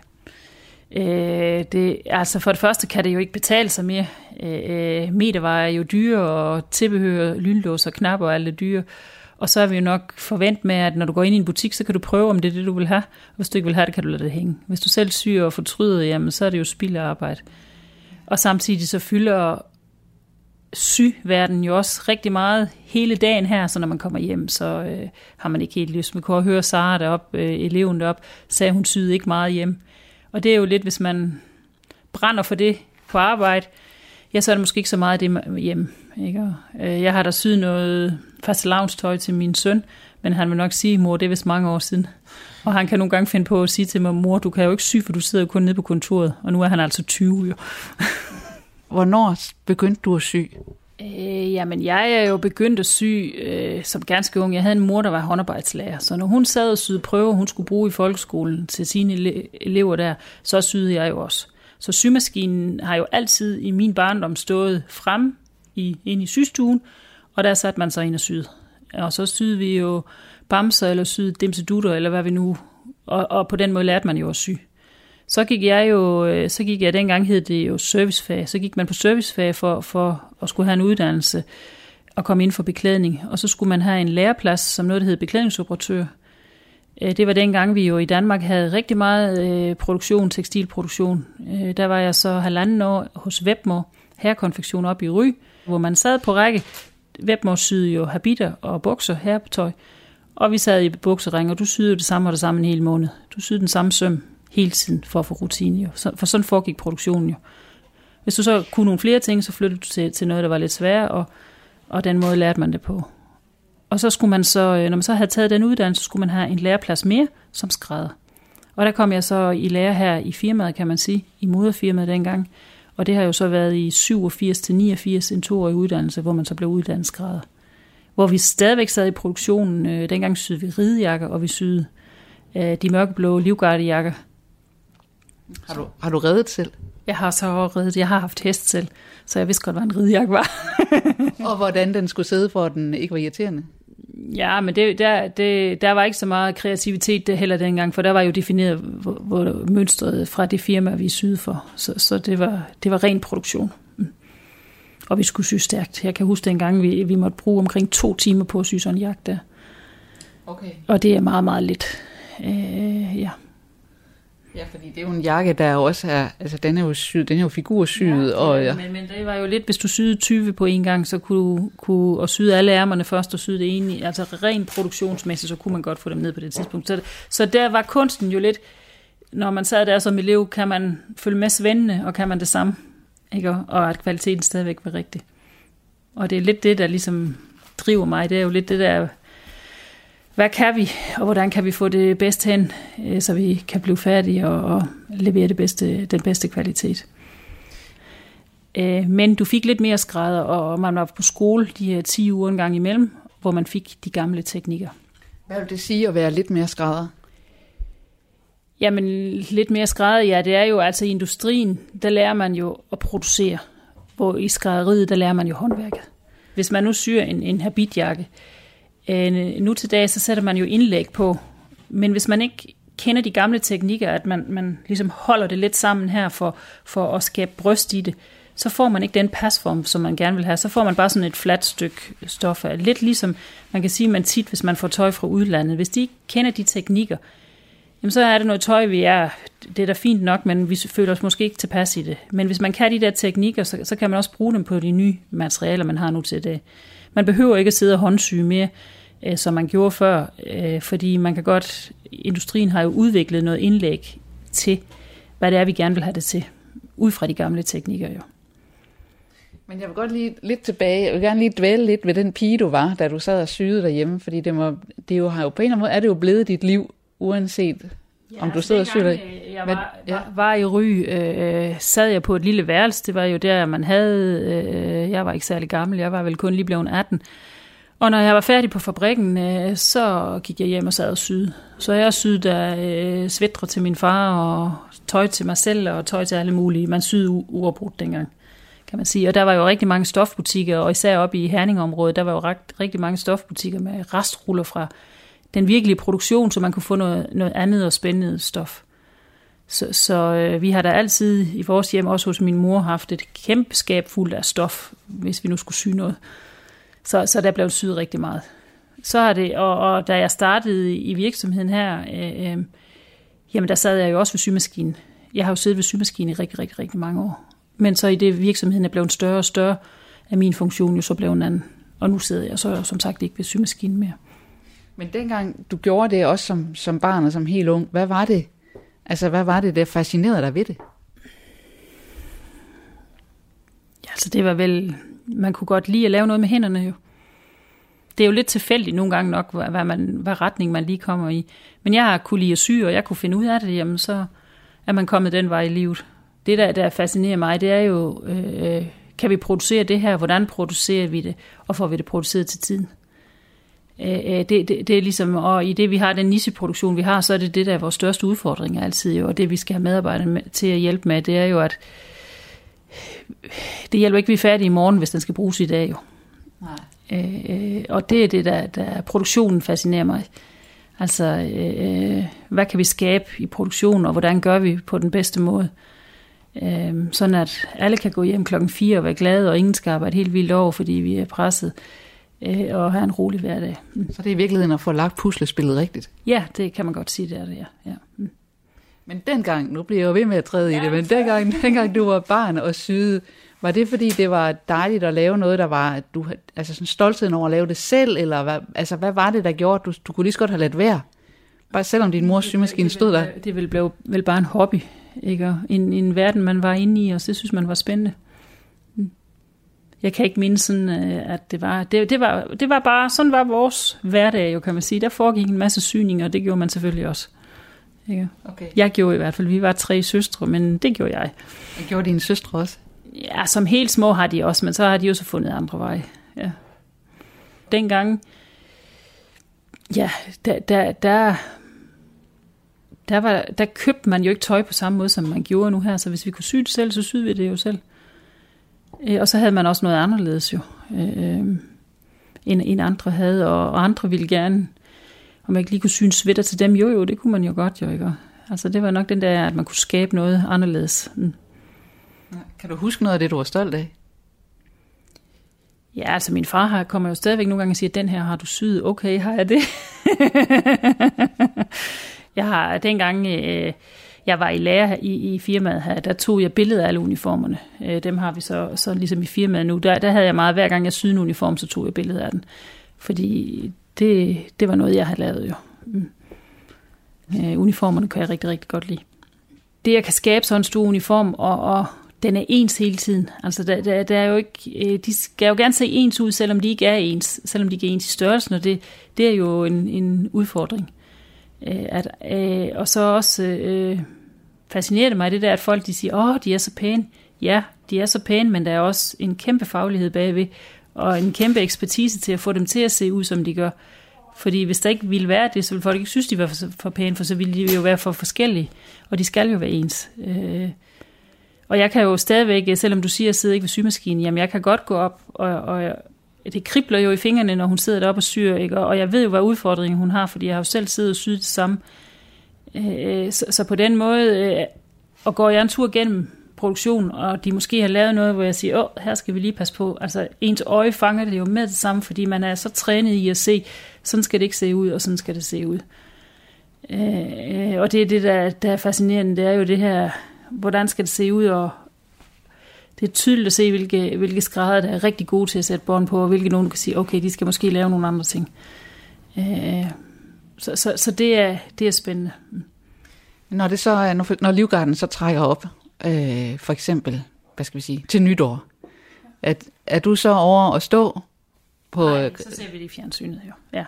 Øh, det, altså for det første kan det jo ikke betale sig mere. Øh, metervarer er jo dyre, og tilbehør, lynlås og knapper alt det dyre. Og så er vi jo nok forvent med, at når du går ind i en butik, så kan du prøve, om det er det, du vil have. Hvis du ikke vil have det, kan du lade det hænge. Hvis du selv syr og fortryder, jamen, så er det jo spild af arbejde. Og samtidig så fylder syverden jo også rigtig meget hele dagen her, så når man kommer hjem, så øh, har man ikke helt lyst. Man kunne høre Sara derop, øh, eleven derop, sagde, hun syede ikke meget hjem. Og det er jo lidt, hvis man brænder for det på arbejde, ja, så er det måske ikke så meget det hjem. Ikke? Øh, jeg har da syet noget fastelavnstøj til min søn, men han vil nok sige, mor, det er vist mange år siden. Og han kan nogle gange finde på at sige til mig, mor, du kan jo ikke sy, for du sidder jo kun nede på kontoret. Og nu er han altså 20 jo. [laughs] Hvornår begyndte du at sy? Øh, jamen, jeg er jo begyndt at sy øh, som ganske ung. Jeg havde en mor, der var håndarbejdslærer. Så når hun sad og syede prøver, hun skulle bruge i folkeskolen til sine elever der, så syede jeg jo også. Så symaskinen har jo altid i min barndom stået frem i, ind i systuen, og der satte man sig ind og syede. Og så syede vi jo bamser eller syede dimsedutter, eller hvad vi nu... Og, og på den måde lærte man jo at sy. Så gik jeg jo, øh, så gik jeg dengang hed det jo servicefag, så gik man på servicefag for, for at skulle have en uddannelse og komme ind for beklædning. Og så skulle man have en læreplads som noget, der hed beklædningsoperatør. Øh, det var dengang, vi jo i Danmark havde rigtig meget øh, produktion, tekstilproduktion. Øh, der var jeg så halvanden år hos Webmor, herrekonfektion op i Ry, hvor man sad på række. Webmor syede jo habiter og bukser, herretøj. Og vi sad i buksering, og du syede det samme og det samme en hel måned. Du syede den samme søm hele tiden for at få rutine. Jo. Så, for sådan foregik produktionen jo. Hvis du så kunne nogle flere ting, så flyttede du til, til noget, der var lidt sværere, og, og den måde lærte man det på. Og så skulle man så, øh, når man så havde taget den uddannelse, så skulle man have en læreplads mere som skrædder. Og der kom jeg så i lære her i firmaet, kan man sige, i moderfirmaet dengang. Og det har jo så været i 87 til 89, en toårig uddannelse, hvor man så blev uddannet skrædder. Hvor vi stadigvæk sad i produktionen. Øh, dengang syede vi ridejakker, og vi syede øh, de mørkeblå livgardejakker, har du, har du reddet selv? Jeg har så reddet. Jeg har haft hest selv, så jeg vidste godt, hvad en ridejakke var. [laughs] og hvordan den skulle sidde, for at den ikke var irriterende? Ja, men det, der, det, der var ikke så meget kreativitet det heller dengang, for der var jo defineret hvor, hvor mønstret fra det firma, vi syede for. Så, så det, var, det var ren produktion. Mm. Og vi skulle sy stærkt. Jeg kan huske dengang, vi, vi måtte bruge omkring to timer på at sy sådan en jagt der. Okay. Og det er meget, meget lidt. Øh, ja. Ja, fordi det er jo en jakke, der også er, altså den er jo syet, den er jo figursyet. Ja, og, ja. Men, men det var jo lidt, hvis du syede 20 på en gang, så kunne kunne, og syede alle ærmerne først og syede det ene, altså rent produktionsmæssigt, så kunne man godt få dem ned på det tidspunkt. Så, så der var kunsten jo lidt, når man sad der som elev, kan man følge med svendene, og kan man det samme, ikke? og at kvaliteten stadigvæk var rigtig. Og det er lidt det, der ligesom driver mig, det er jo lidt det der hvad kan vi, og hvordan kan vi få det bedst hen, øh, så vi kan blive færdige og, og levere det bedste, den bedste kvalitet. Øh, men du fik lidt mere skrædder, og man var på skole de her 10 uger en gang imellem, hvor man fik de gamle teknikker. Hvad vil det sige at være lidt mere skrædder? Jamen, lidt mere skrædder, ja, det er jo altså i industrien, der lærer man jo at producere, hvor i skrædderiet, der lærer man jo håndværket. Hvis man nu syr en, en habitjakke, Øh, nu til dag, så sætter man jo indlæg på, men hvis man ikke kender de gamle teknikker, at man, man ligesom holder det lidt sammen her for, for at skabe bryst i det, så får man ikke den pasform, som man gerne vil have. Så får man bare sådan et fladt stykke stof. Lidt ligesom man kan sige, man tit, hvis man får tøj fra udlandet. Hvis de ikke kender de teknikker, jamen så er det noget tøj, vi er, det er da fint nok, men vi føler os måske ikke tilpas i det. Men hvis man kan de der teknikker, så, så kan man også bruge dem på de nye materialer, man har nu til det. Man behøver ikke at sidde og håndsyge mere, øh, som man gjorde før, øh, fordi man kan godt, industrien har jo udviklet noget indlæg til, hvad det er, vi gerne vil have det til, ud fra de gamle teknikker jo. Men jeg vil godt lige lidt tilbage, jeg vil gerne lige dvæle lidt ved den pige, du var, da du sad og syede derhjemme, fordi det, må, det jo har jo på en eller anden måde, er det jo blevet dit liv, uanset Ja, om du sidder og syr dig. Jeg var, ja. var, var i Ry, øh, sad jeg på et lille værelse. Det var jo der, man havde... Øh, jeg var ikke særlig gammel. Jeg var vel kun lige blevet 18. Og når jeg var færdig på fabrikken, øh, så gik jeg hjem og sad og syede. Så jeg syede der øh, svætre til min far, og tøj til mig selv, og tøj til alle mulige. Man syede uafbrudt dengang, kan man sige. Og der var jo rigtig mange stofbutikker, og især oppe i Herningområdet, der var jo rigtig mange stofbutikker med restruller fra den virkelige produktion, så man kunne få noget, noget andet og spændende stof. Så, så øh, vi har da altid i vores hjem, også hos min mor, haft et kæmpe skab fuldt af stof, hvis vi nu skulle sy noget. Så, så der blev syet rigtig meget. Så er det, og, og da jeg startede i virksomheden her, øh, øh, jamen der sad jeg jo også ved symaskinen. Jeg har jo siddet ved symaskinen i rigtig, rigtig, rigtig mange år. Men så i det virksomheden er blevet større og større, er min funktion jo så blevet en anden. Og nu sidder jeg så som sagt ikke ved symaskinen mere. Men dengang du gjorde det også som, som barn og som helt ung, hvad var det, altså hvad var det, der fascinerede dig ved det? Ja, altså det var vel, man kunne godt lide at lave noget med hænderne jo. Det er jo lidt tilfældigt nogle gange nok, hvad, man, hvad retning man lige kommer i. Men jeg har kunne lide at sy, og jeg kunne finde ud af det, jamen så er man kommet den vej i livet. Det, der, der fascinerer mig, det er jo, øh, øh kan vi producere det her? Hvordan producerer vi det? Og får vi det produceret til tiden? Øh, øh, det, det, det er ligesom, og i det vi har den nicheproduktion, vi har, så er det det, der er vores største udfordring altid jo, og det vi skal have medarbejdere med, til at hjælpe med, det er jo, at det hjælper ikke, vi er færdige i morgen, hvis den skal bruges i dag jo. Nej. Øh, og det er det, der, der produktionen fascinerer mig. Altså, øh, hvad kan vi skabe i produktionen, og hvordan gør vi på den bedste måde? Øh, sådan at alle kan gå hjem klokken 4 og være glade, og ingen skal arbejde helt vildt over, fordi vi er presset øh, og have en rolig hverdag. Mm. Så det er i virkeligheden at få lagt puslespillet rigtigt? Ja, det kan man godt sige, det er det, ja. ja. Mm. Men dengang, nu bliver jeg jo ved med at træde ja, i det, men dengang, [laughs] dengang du var barn og syede, var det fordi, det var dejligt at lave noget, der var, at du altså sådan stoltheden over at lave det selv, eller hvad, altså, hvad var det, der gjorde, at du, du kunne lige så godt have ladt være? Bare selvom din mors symaskine stod der. Det ville blive vel bare en hobby, ikke? En, en verden, man var inde i, og det synes man var spændende jeg kan ikke minde sådan, øh, at det var, det, det var, det var bare, sådan var vores hverdag jo, kan man sige. Der foregik en masse syninger, og det gjorde man selvfølgelig også. Ikke? Okay. Jeg gjorde i hvert fald, vi var tre søstre, men det gjorde jeg. Og gjorde dine søstre også? Ja, som helt små har de også, men så har de jo så fundet andre veje. Ja. Dengang, ja, der, der, der, der, var, der købte man jo ikke tøj på samme måde, som man gjorde nu her, så hvis vi kunne sy det selv, så syede vi det jo selv. Øh, og så havde man også noget anderledes jo, øh, end, end andre havde, og, og andre ville gerne, om man ikke lige kunne synes sweater til dem, jo jo, det kunne man jo godt jo, ikke? Altså det var nok den der, at man kunne skabe noget anderledes. Mm. Kan du huske noget af det, du var stolt af? Ja, altså min far har, kommer jo stadigvæk nogle gange og siger, den her har du syet, okay, har jeg det? [laughs] jeg har dengang, øh, jeg var i lærer i, i firmaet her, der tog jeg billeder af alle uniformerne. Øh, dem har vi så, så ligesom i firmaet nu. Der, der havde jeg meget, hver gang jeg syede en uniform, så tog jeg billeder af den. Fordi det, det var noget, jeg havde lavet jo. Mm. Øh, uniformerne kan jeg rigtig, rigtig godt lide. Det, jeg kan skabe sådan en stor uniform, og, og den er ens hele tiden. Altså, der, der, der er jo ikke, øh, de skal jo gerne se ens ud, selvom de ikke er ens, selvom de ikke er ens i størrelsen, og det, det er jo en, en udfordring. Øh, at, øh, og så også øh, fascinerer det mig det der, at folk de siger, åh, de er så pæne. Ja, de er så pæne, men der er også en kæmpe faglighed bagved, og en kæmpe ekspertise til at få dem til at se ud, som de gør. Fordi hvis der ikke ville være det, så ville folk ikke synes, de var for, for pæne, for så ville de jo være for forskellige, og de skal jo være ens. Øh, og jeg kan jo stadigvæk, selvom du siger, at jeg sidder ikke ved symaskinen, jamen jeg kan godt gå op og, og, det kribler jo i fingrene, når hun sidder deroppe og syr, ikke? og jeg ved jo, hvad udfordringen hun har, fordi jeg har jo selv siddet og syet det samme. Øh, så, så på den måde, øh, og går jeg en tur gennem produktion, og de måske har lavet noget, hvor jeg siger, åh, her skal vi lige passe på. Altså, ens øje fanger det jo med det samme, fordi man er så trænet i at se, sådan skal det ikke se ud, og sådan skal det se ud. Øh, øh og det er det, der, der er fascinerende, det er jo det her, hvordan skal det se ud, og, det er tydeligt at se, hvilke, hvilke skrædder, der er rigtig gode til at sætte bånd på, og hvilke nogen, du kan sige, okay, de skal måske lave nogle andre ting. Øh, så, så, så det, er, det er spændende. Når, det så er, når, når Livgarden så trækker op, øh, for eksempel, hvad skal vi sige, til nytår, at, er du så over at stå på... Nej, så ser vi det i fjernsynet jo, ja.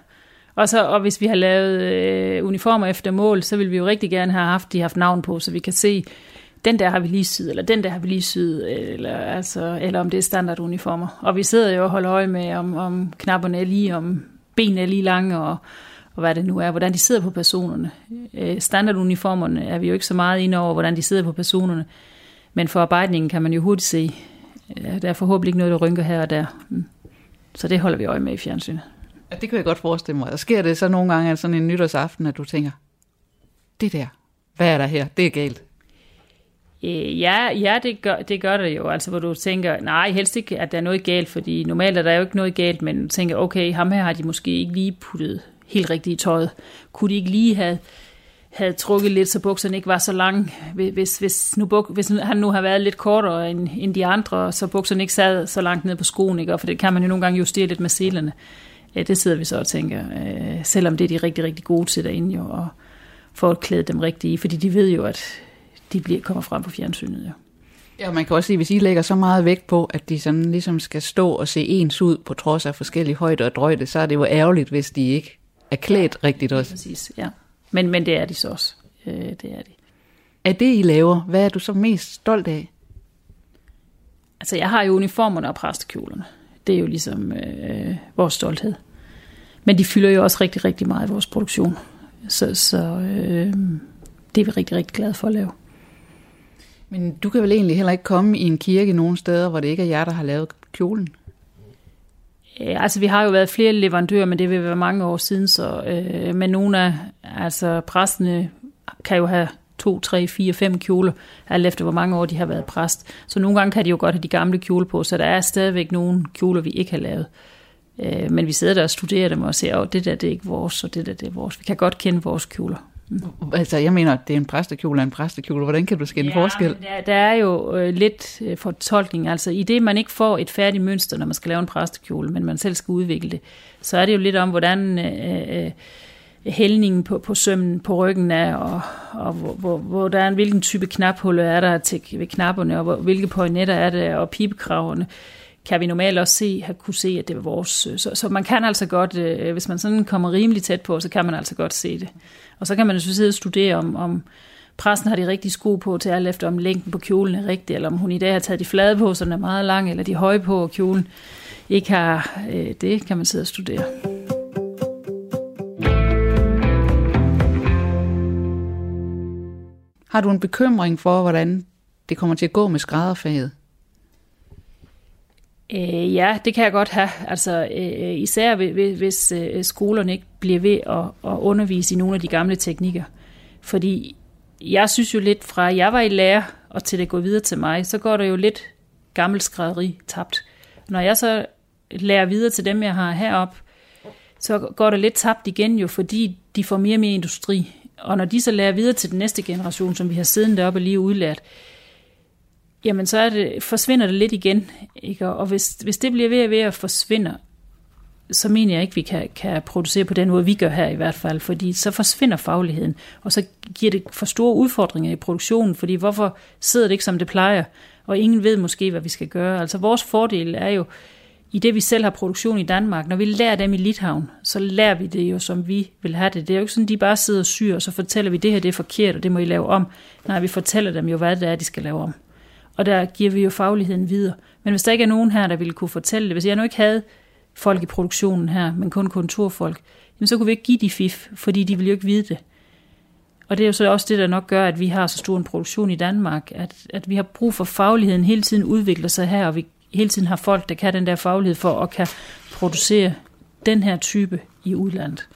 Og, så, og hvis vi har lavet øh, uniformer efter mål, så vil vi jo rigtig gerne have haft de haft navn på, så vi kan se, den der har vi lige syet, eller den der har vi lige syet, eller, altså, eller om det er standarduniformer. Og vi sidder jo og holder øje med, om, om knapperne er lige, om benene er lige lange, og, og hvad det nu er, hvordan de sidder på personerne. Øh, standarduniformerne er vi jo ikke så meget inde over, hvordan de sidder på personerne, men forarbejdningen kan man jo hurtigt se. Øh, der er forhåbentlig ikke noget, der rynker her og der. Mm. Så det holder vi øje med i fjernsynet. Ja, det kan jeg godt forestille mig. Og sker det så nogle gange sådan en nytårsaften, at du tænker, det der, hvad er der her? Det er galt. Øh, ja, ja det, gør, det gør det jo. Altså, hvor du tænker, nej, helst ikke, at der er noget galt, fordi normalt er der jo ikke noget galt, men du tænker, okay, ham her har de måske ikke lige puttet helt rigtigt i tøjet. Kunne de ikke lige have, havde trukket lidt, så bukserne ikke var så lange. Hvis, hvis, nu, buk, hvis han nu har været lidt kortere end, end de andre, så bukserne ikke sad så langt ned på skoen, ikke? for det kan man jo nogle gange justere lidt med selerne. Ja, det sidder vi så og tænker, øh, selvom det er de rigtig, rigtig gode til derinde jo, og for at klæde dem rigtigt i, fordi de ved jo, at de bliver, kommer frem på fjernsynet. Ja. Ja, man kan også sige, hvis I lægger så meget vægt på, at de sådan ligesom skal stå og se ens ud på trods af forskellige højder og drøjde, så er det jo ærgerligt, hvis de ikke er klædt ja, rigtigt også. Præcis, ja. Men, men det er de så også. Øh, det er de. Er det, I laver, hvad er du så mest stolt af? Altså, jeg har jo uniformerne og præstekjolerne. Det er jo ligesom øh, vores stolthed. Men de fylder jo også rigtig, rigtig meget i vores produktion. Så, så øh, det er vi rigtig, rigtig glade for at lave. Men du kan vel egentlig heller ikke komme i en kirke nogen steder, hvor det ikke er jer, der har lavet kjolen? Ja, altså, vi har jo været flere leverandører, men det vil være mange år siden, så, øh, men nogle af altså, præstene kan jo have to, tre, fire, fem kjoler, alt efter hvor mange år de har været præst. Så nogle gange kan de jo godt have de gamle kjoler på, så der er stadigvæk nogle kjoler, vi ikke har lavet. Øh, men vi sidder der og studerer dem og ser, at oh, det der det er ikke vores, og det der det er vores. Vi kan godt kende vores kjoler. Altså, jeg mener, det er en præstekjole og en præstekjole. Hvordan kan du skille ja, forskel? Der, der er jo øh, lidt øh, fortolkning. Altså, i det, man ikke får et færdigt mønster, når man skal lave en præstekjole, men man selv skal udvikle det, så er det jo lidt om, hvordan øh, øh, hældningen på, på sømmen på ryggen er, og, og hvor, hvor, hvordan, hvilken type knaphulle er der til, ved knapperne, og hvor, hvilke pointetter er der, og pibekraverne kan vi normalt også se, have kunne se, at det var vores. Øh, så, så man kan altså godt, øh, hvis man sådan kommer rimelig tæt på, så kan man altså godt se det. Og så kan man så sidde og studere, om, om præsten har de rigtige sko på til alt efter, om længden på kjolen er rigtig, eller om hun i dag har taget de flade på, så den er meget lang, eller de høje på, og kjolen ikke har. Øh, det kan man sidde og studere. Har du en bekymring for, hvordan det kommer til at gå med skrædderfaget? Øh, ja, det kan jeg godt have. Altså, øh, især hvis øh, skolerne ikke bliver ved at, at undervise i nogle af de gamle teknikker. Fordi jeg synes jo lidt fra, at jeg var i lærer, og til det går videre til mig, så går der jo lidt gammel skrædderi tabt. Når jeg så lærer videre til dem, jeg har herop, så går der lidt tabt igen jo, fordi de får mere og mere industri. Og når de så lærer videre til den næste generation, som vi har siden deroppe lige udlært, jamen så er det, forsvinder det lidt igen. Ikke? Og hvis, hvis det bliver ved at, ved at forsvinde, så mener jeg ikke, at vi kan, kan producere på den måde, vi gør her i hvert fald, fordi så forsvinder fagligheden, og så giver det for store udfordringer i produktionen, fordi hvorfor sidder det ikke, som det plejer, og ingen ved måske, hvad vi skal gøre. Altså vores fordel er jo, i det vi selv har produktion i Danmark, når vi lærer dem i Litauen, så lærer vi det jo, som vi vil have det. Det er jo ikke sådan, de bare sidder og syr, og så fortæller vi, det her det er forkert, og det må I lave om. Nej, vi fortæller dem jo, hvad det er, de skal lave om og der giver vi jo fagligheden videre. Men hvis der ikke er nogen her, der ville kunne fortælle det, hvis jeg nu ikke havde folk i produktionen her, men kun kontorfolk, jamen så kunne vi ikke give de fif, fordi de ville jo ikke vide det. Og det er jo så også det, der nok gør, at vi har så stor en produktion i Danmark, at, at vi har brug for fagligheden hele tiden udvikler sig her, og vi hele tiden har folk, der kan den der faglighed for at kan producere den her type i udlandet.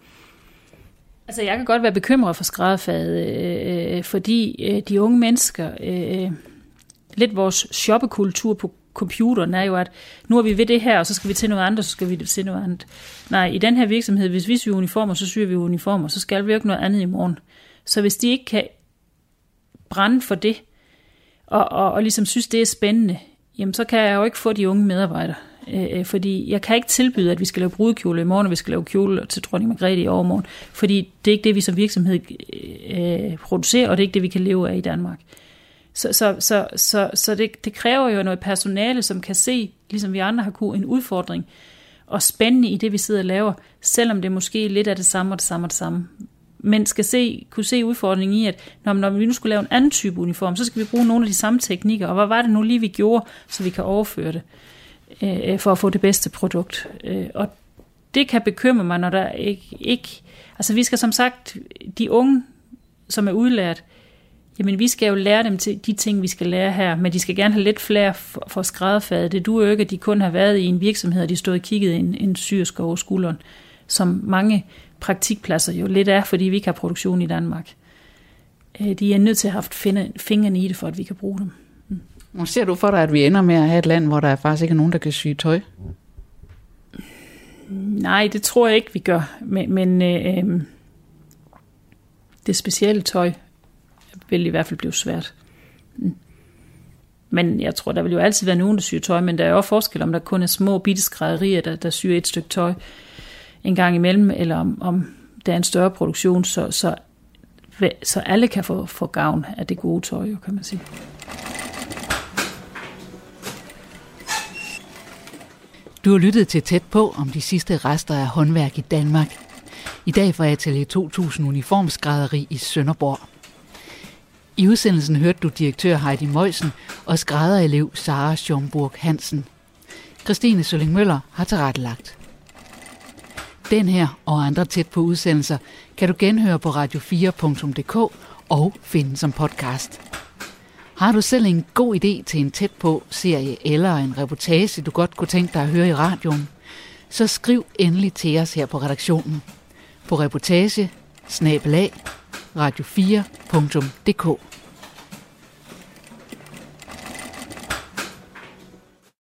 Altså, jeg kan godt være bekymret for skrædderfaget, øh, øh, fordi øh, de unge mennesker, øh, lidt vores shoppekultur på computeren er jo, at nu er vi ved det her, og så skal vi til noget andet, og så skal vi til noget andet. Nej, i den her virksomhed, hvis vi syr uniformer, så syr vi uniformer, så skal vi jo ikke noget andet i morgen. Så hvis de ikke kan brænde for det, og, og, og ligesom synes, det er spændende, jamen så kan jeg jo ikke få de unge medarbejdere. Øh, øh, fordi jeg kan ikke tilbyde, at vi skal lave brudekjole i morgen, og vi skal lave kjole til dronning Margrethe i overmorgen. Fordi det er ikke det, vi som virksomhed øh, producerer, og det er ikke det, vi kan leve af i Danmark. Så, så, så, så, så det, det kræver jo noget personale, som kan se, ligesom vi andre har kunnet, en udfordring og spændende i det, vi sidder og laver, selvom det måske lidt er det samme og det samme og det samme. Men skal se, kunne se udfordringen i, at når, når vi nu skulle lave en anden type uniform, så skal vi bruge nogle af de samme teknikker. Og hvad var det nu lige, vi gjorde, så vi kan overføre det, øh, øh for at få det bedste produkt. Øh, og det kan bekymre mig, når der ikke, ikke... Altså vi skal som sagt, de unge, som er udlært, Jamen, vi skal jo lære dem til de ting, vi skal lære her, men de skal gerne have lidt flere for, for skrædderfaget. Det du jo ikke, at de kun har været i en virksomhed, og de stod og kigget en, en syrsk over skulderen. som mange praktikpladser jo lidt er, fordi vi ikke har produktion i Danmark. Øh, de er nødt til at have haft fingrene i det, for at vi kan bruge dem. Mm. Ser du for dig, at vi ender med at have et land, hvor der faktisk ikke er nogen, der kan sy tøj? Nej, det tror jeg ikke, vi gør. Men, men øh, øhm, det specielle tøj vil i hvert fald blive svært. Mm. Men jeg tror, der vil jo altid være nogen, der syr tøj, men der er jo forskel, om der kun er små bitte skrædderier, der, der syr et stykke tøj en gang imellem, eller om, om der er en større produktion, så, så, så alle kan få, få gavn af det gode tøj, kan man sige. Du har lyttet til tæt på om de sidste rester af håndværk i Danmark. I dag fra Atelier 2000 Uniformsgræderi i Sønderborg. I udsendelsen hørte du direktør Heidi Møjsen og skrædderelev Sara Schomburg Hansen. Christine Sølling Møller har tilrettelagt. Den her og andre tæt på udsendelser kan du genhøre på radio4.dk og finde som podcast. Har du selv en god idé til en tæt på serie eller en reportage, du godt kunne tænke dig at høre i radioen, så skriv endelig til os her på redaktionen på reportage radio4.dk.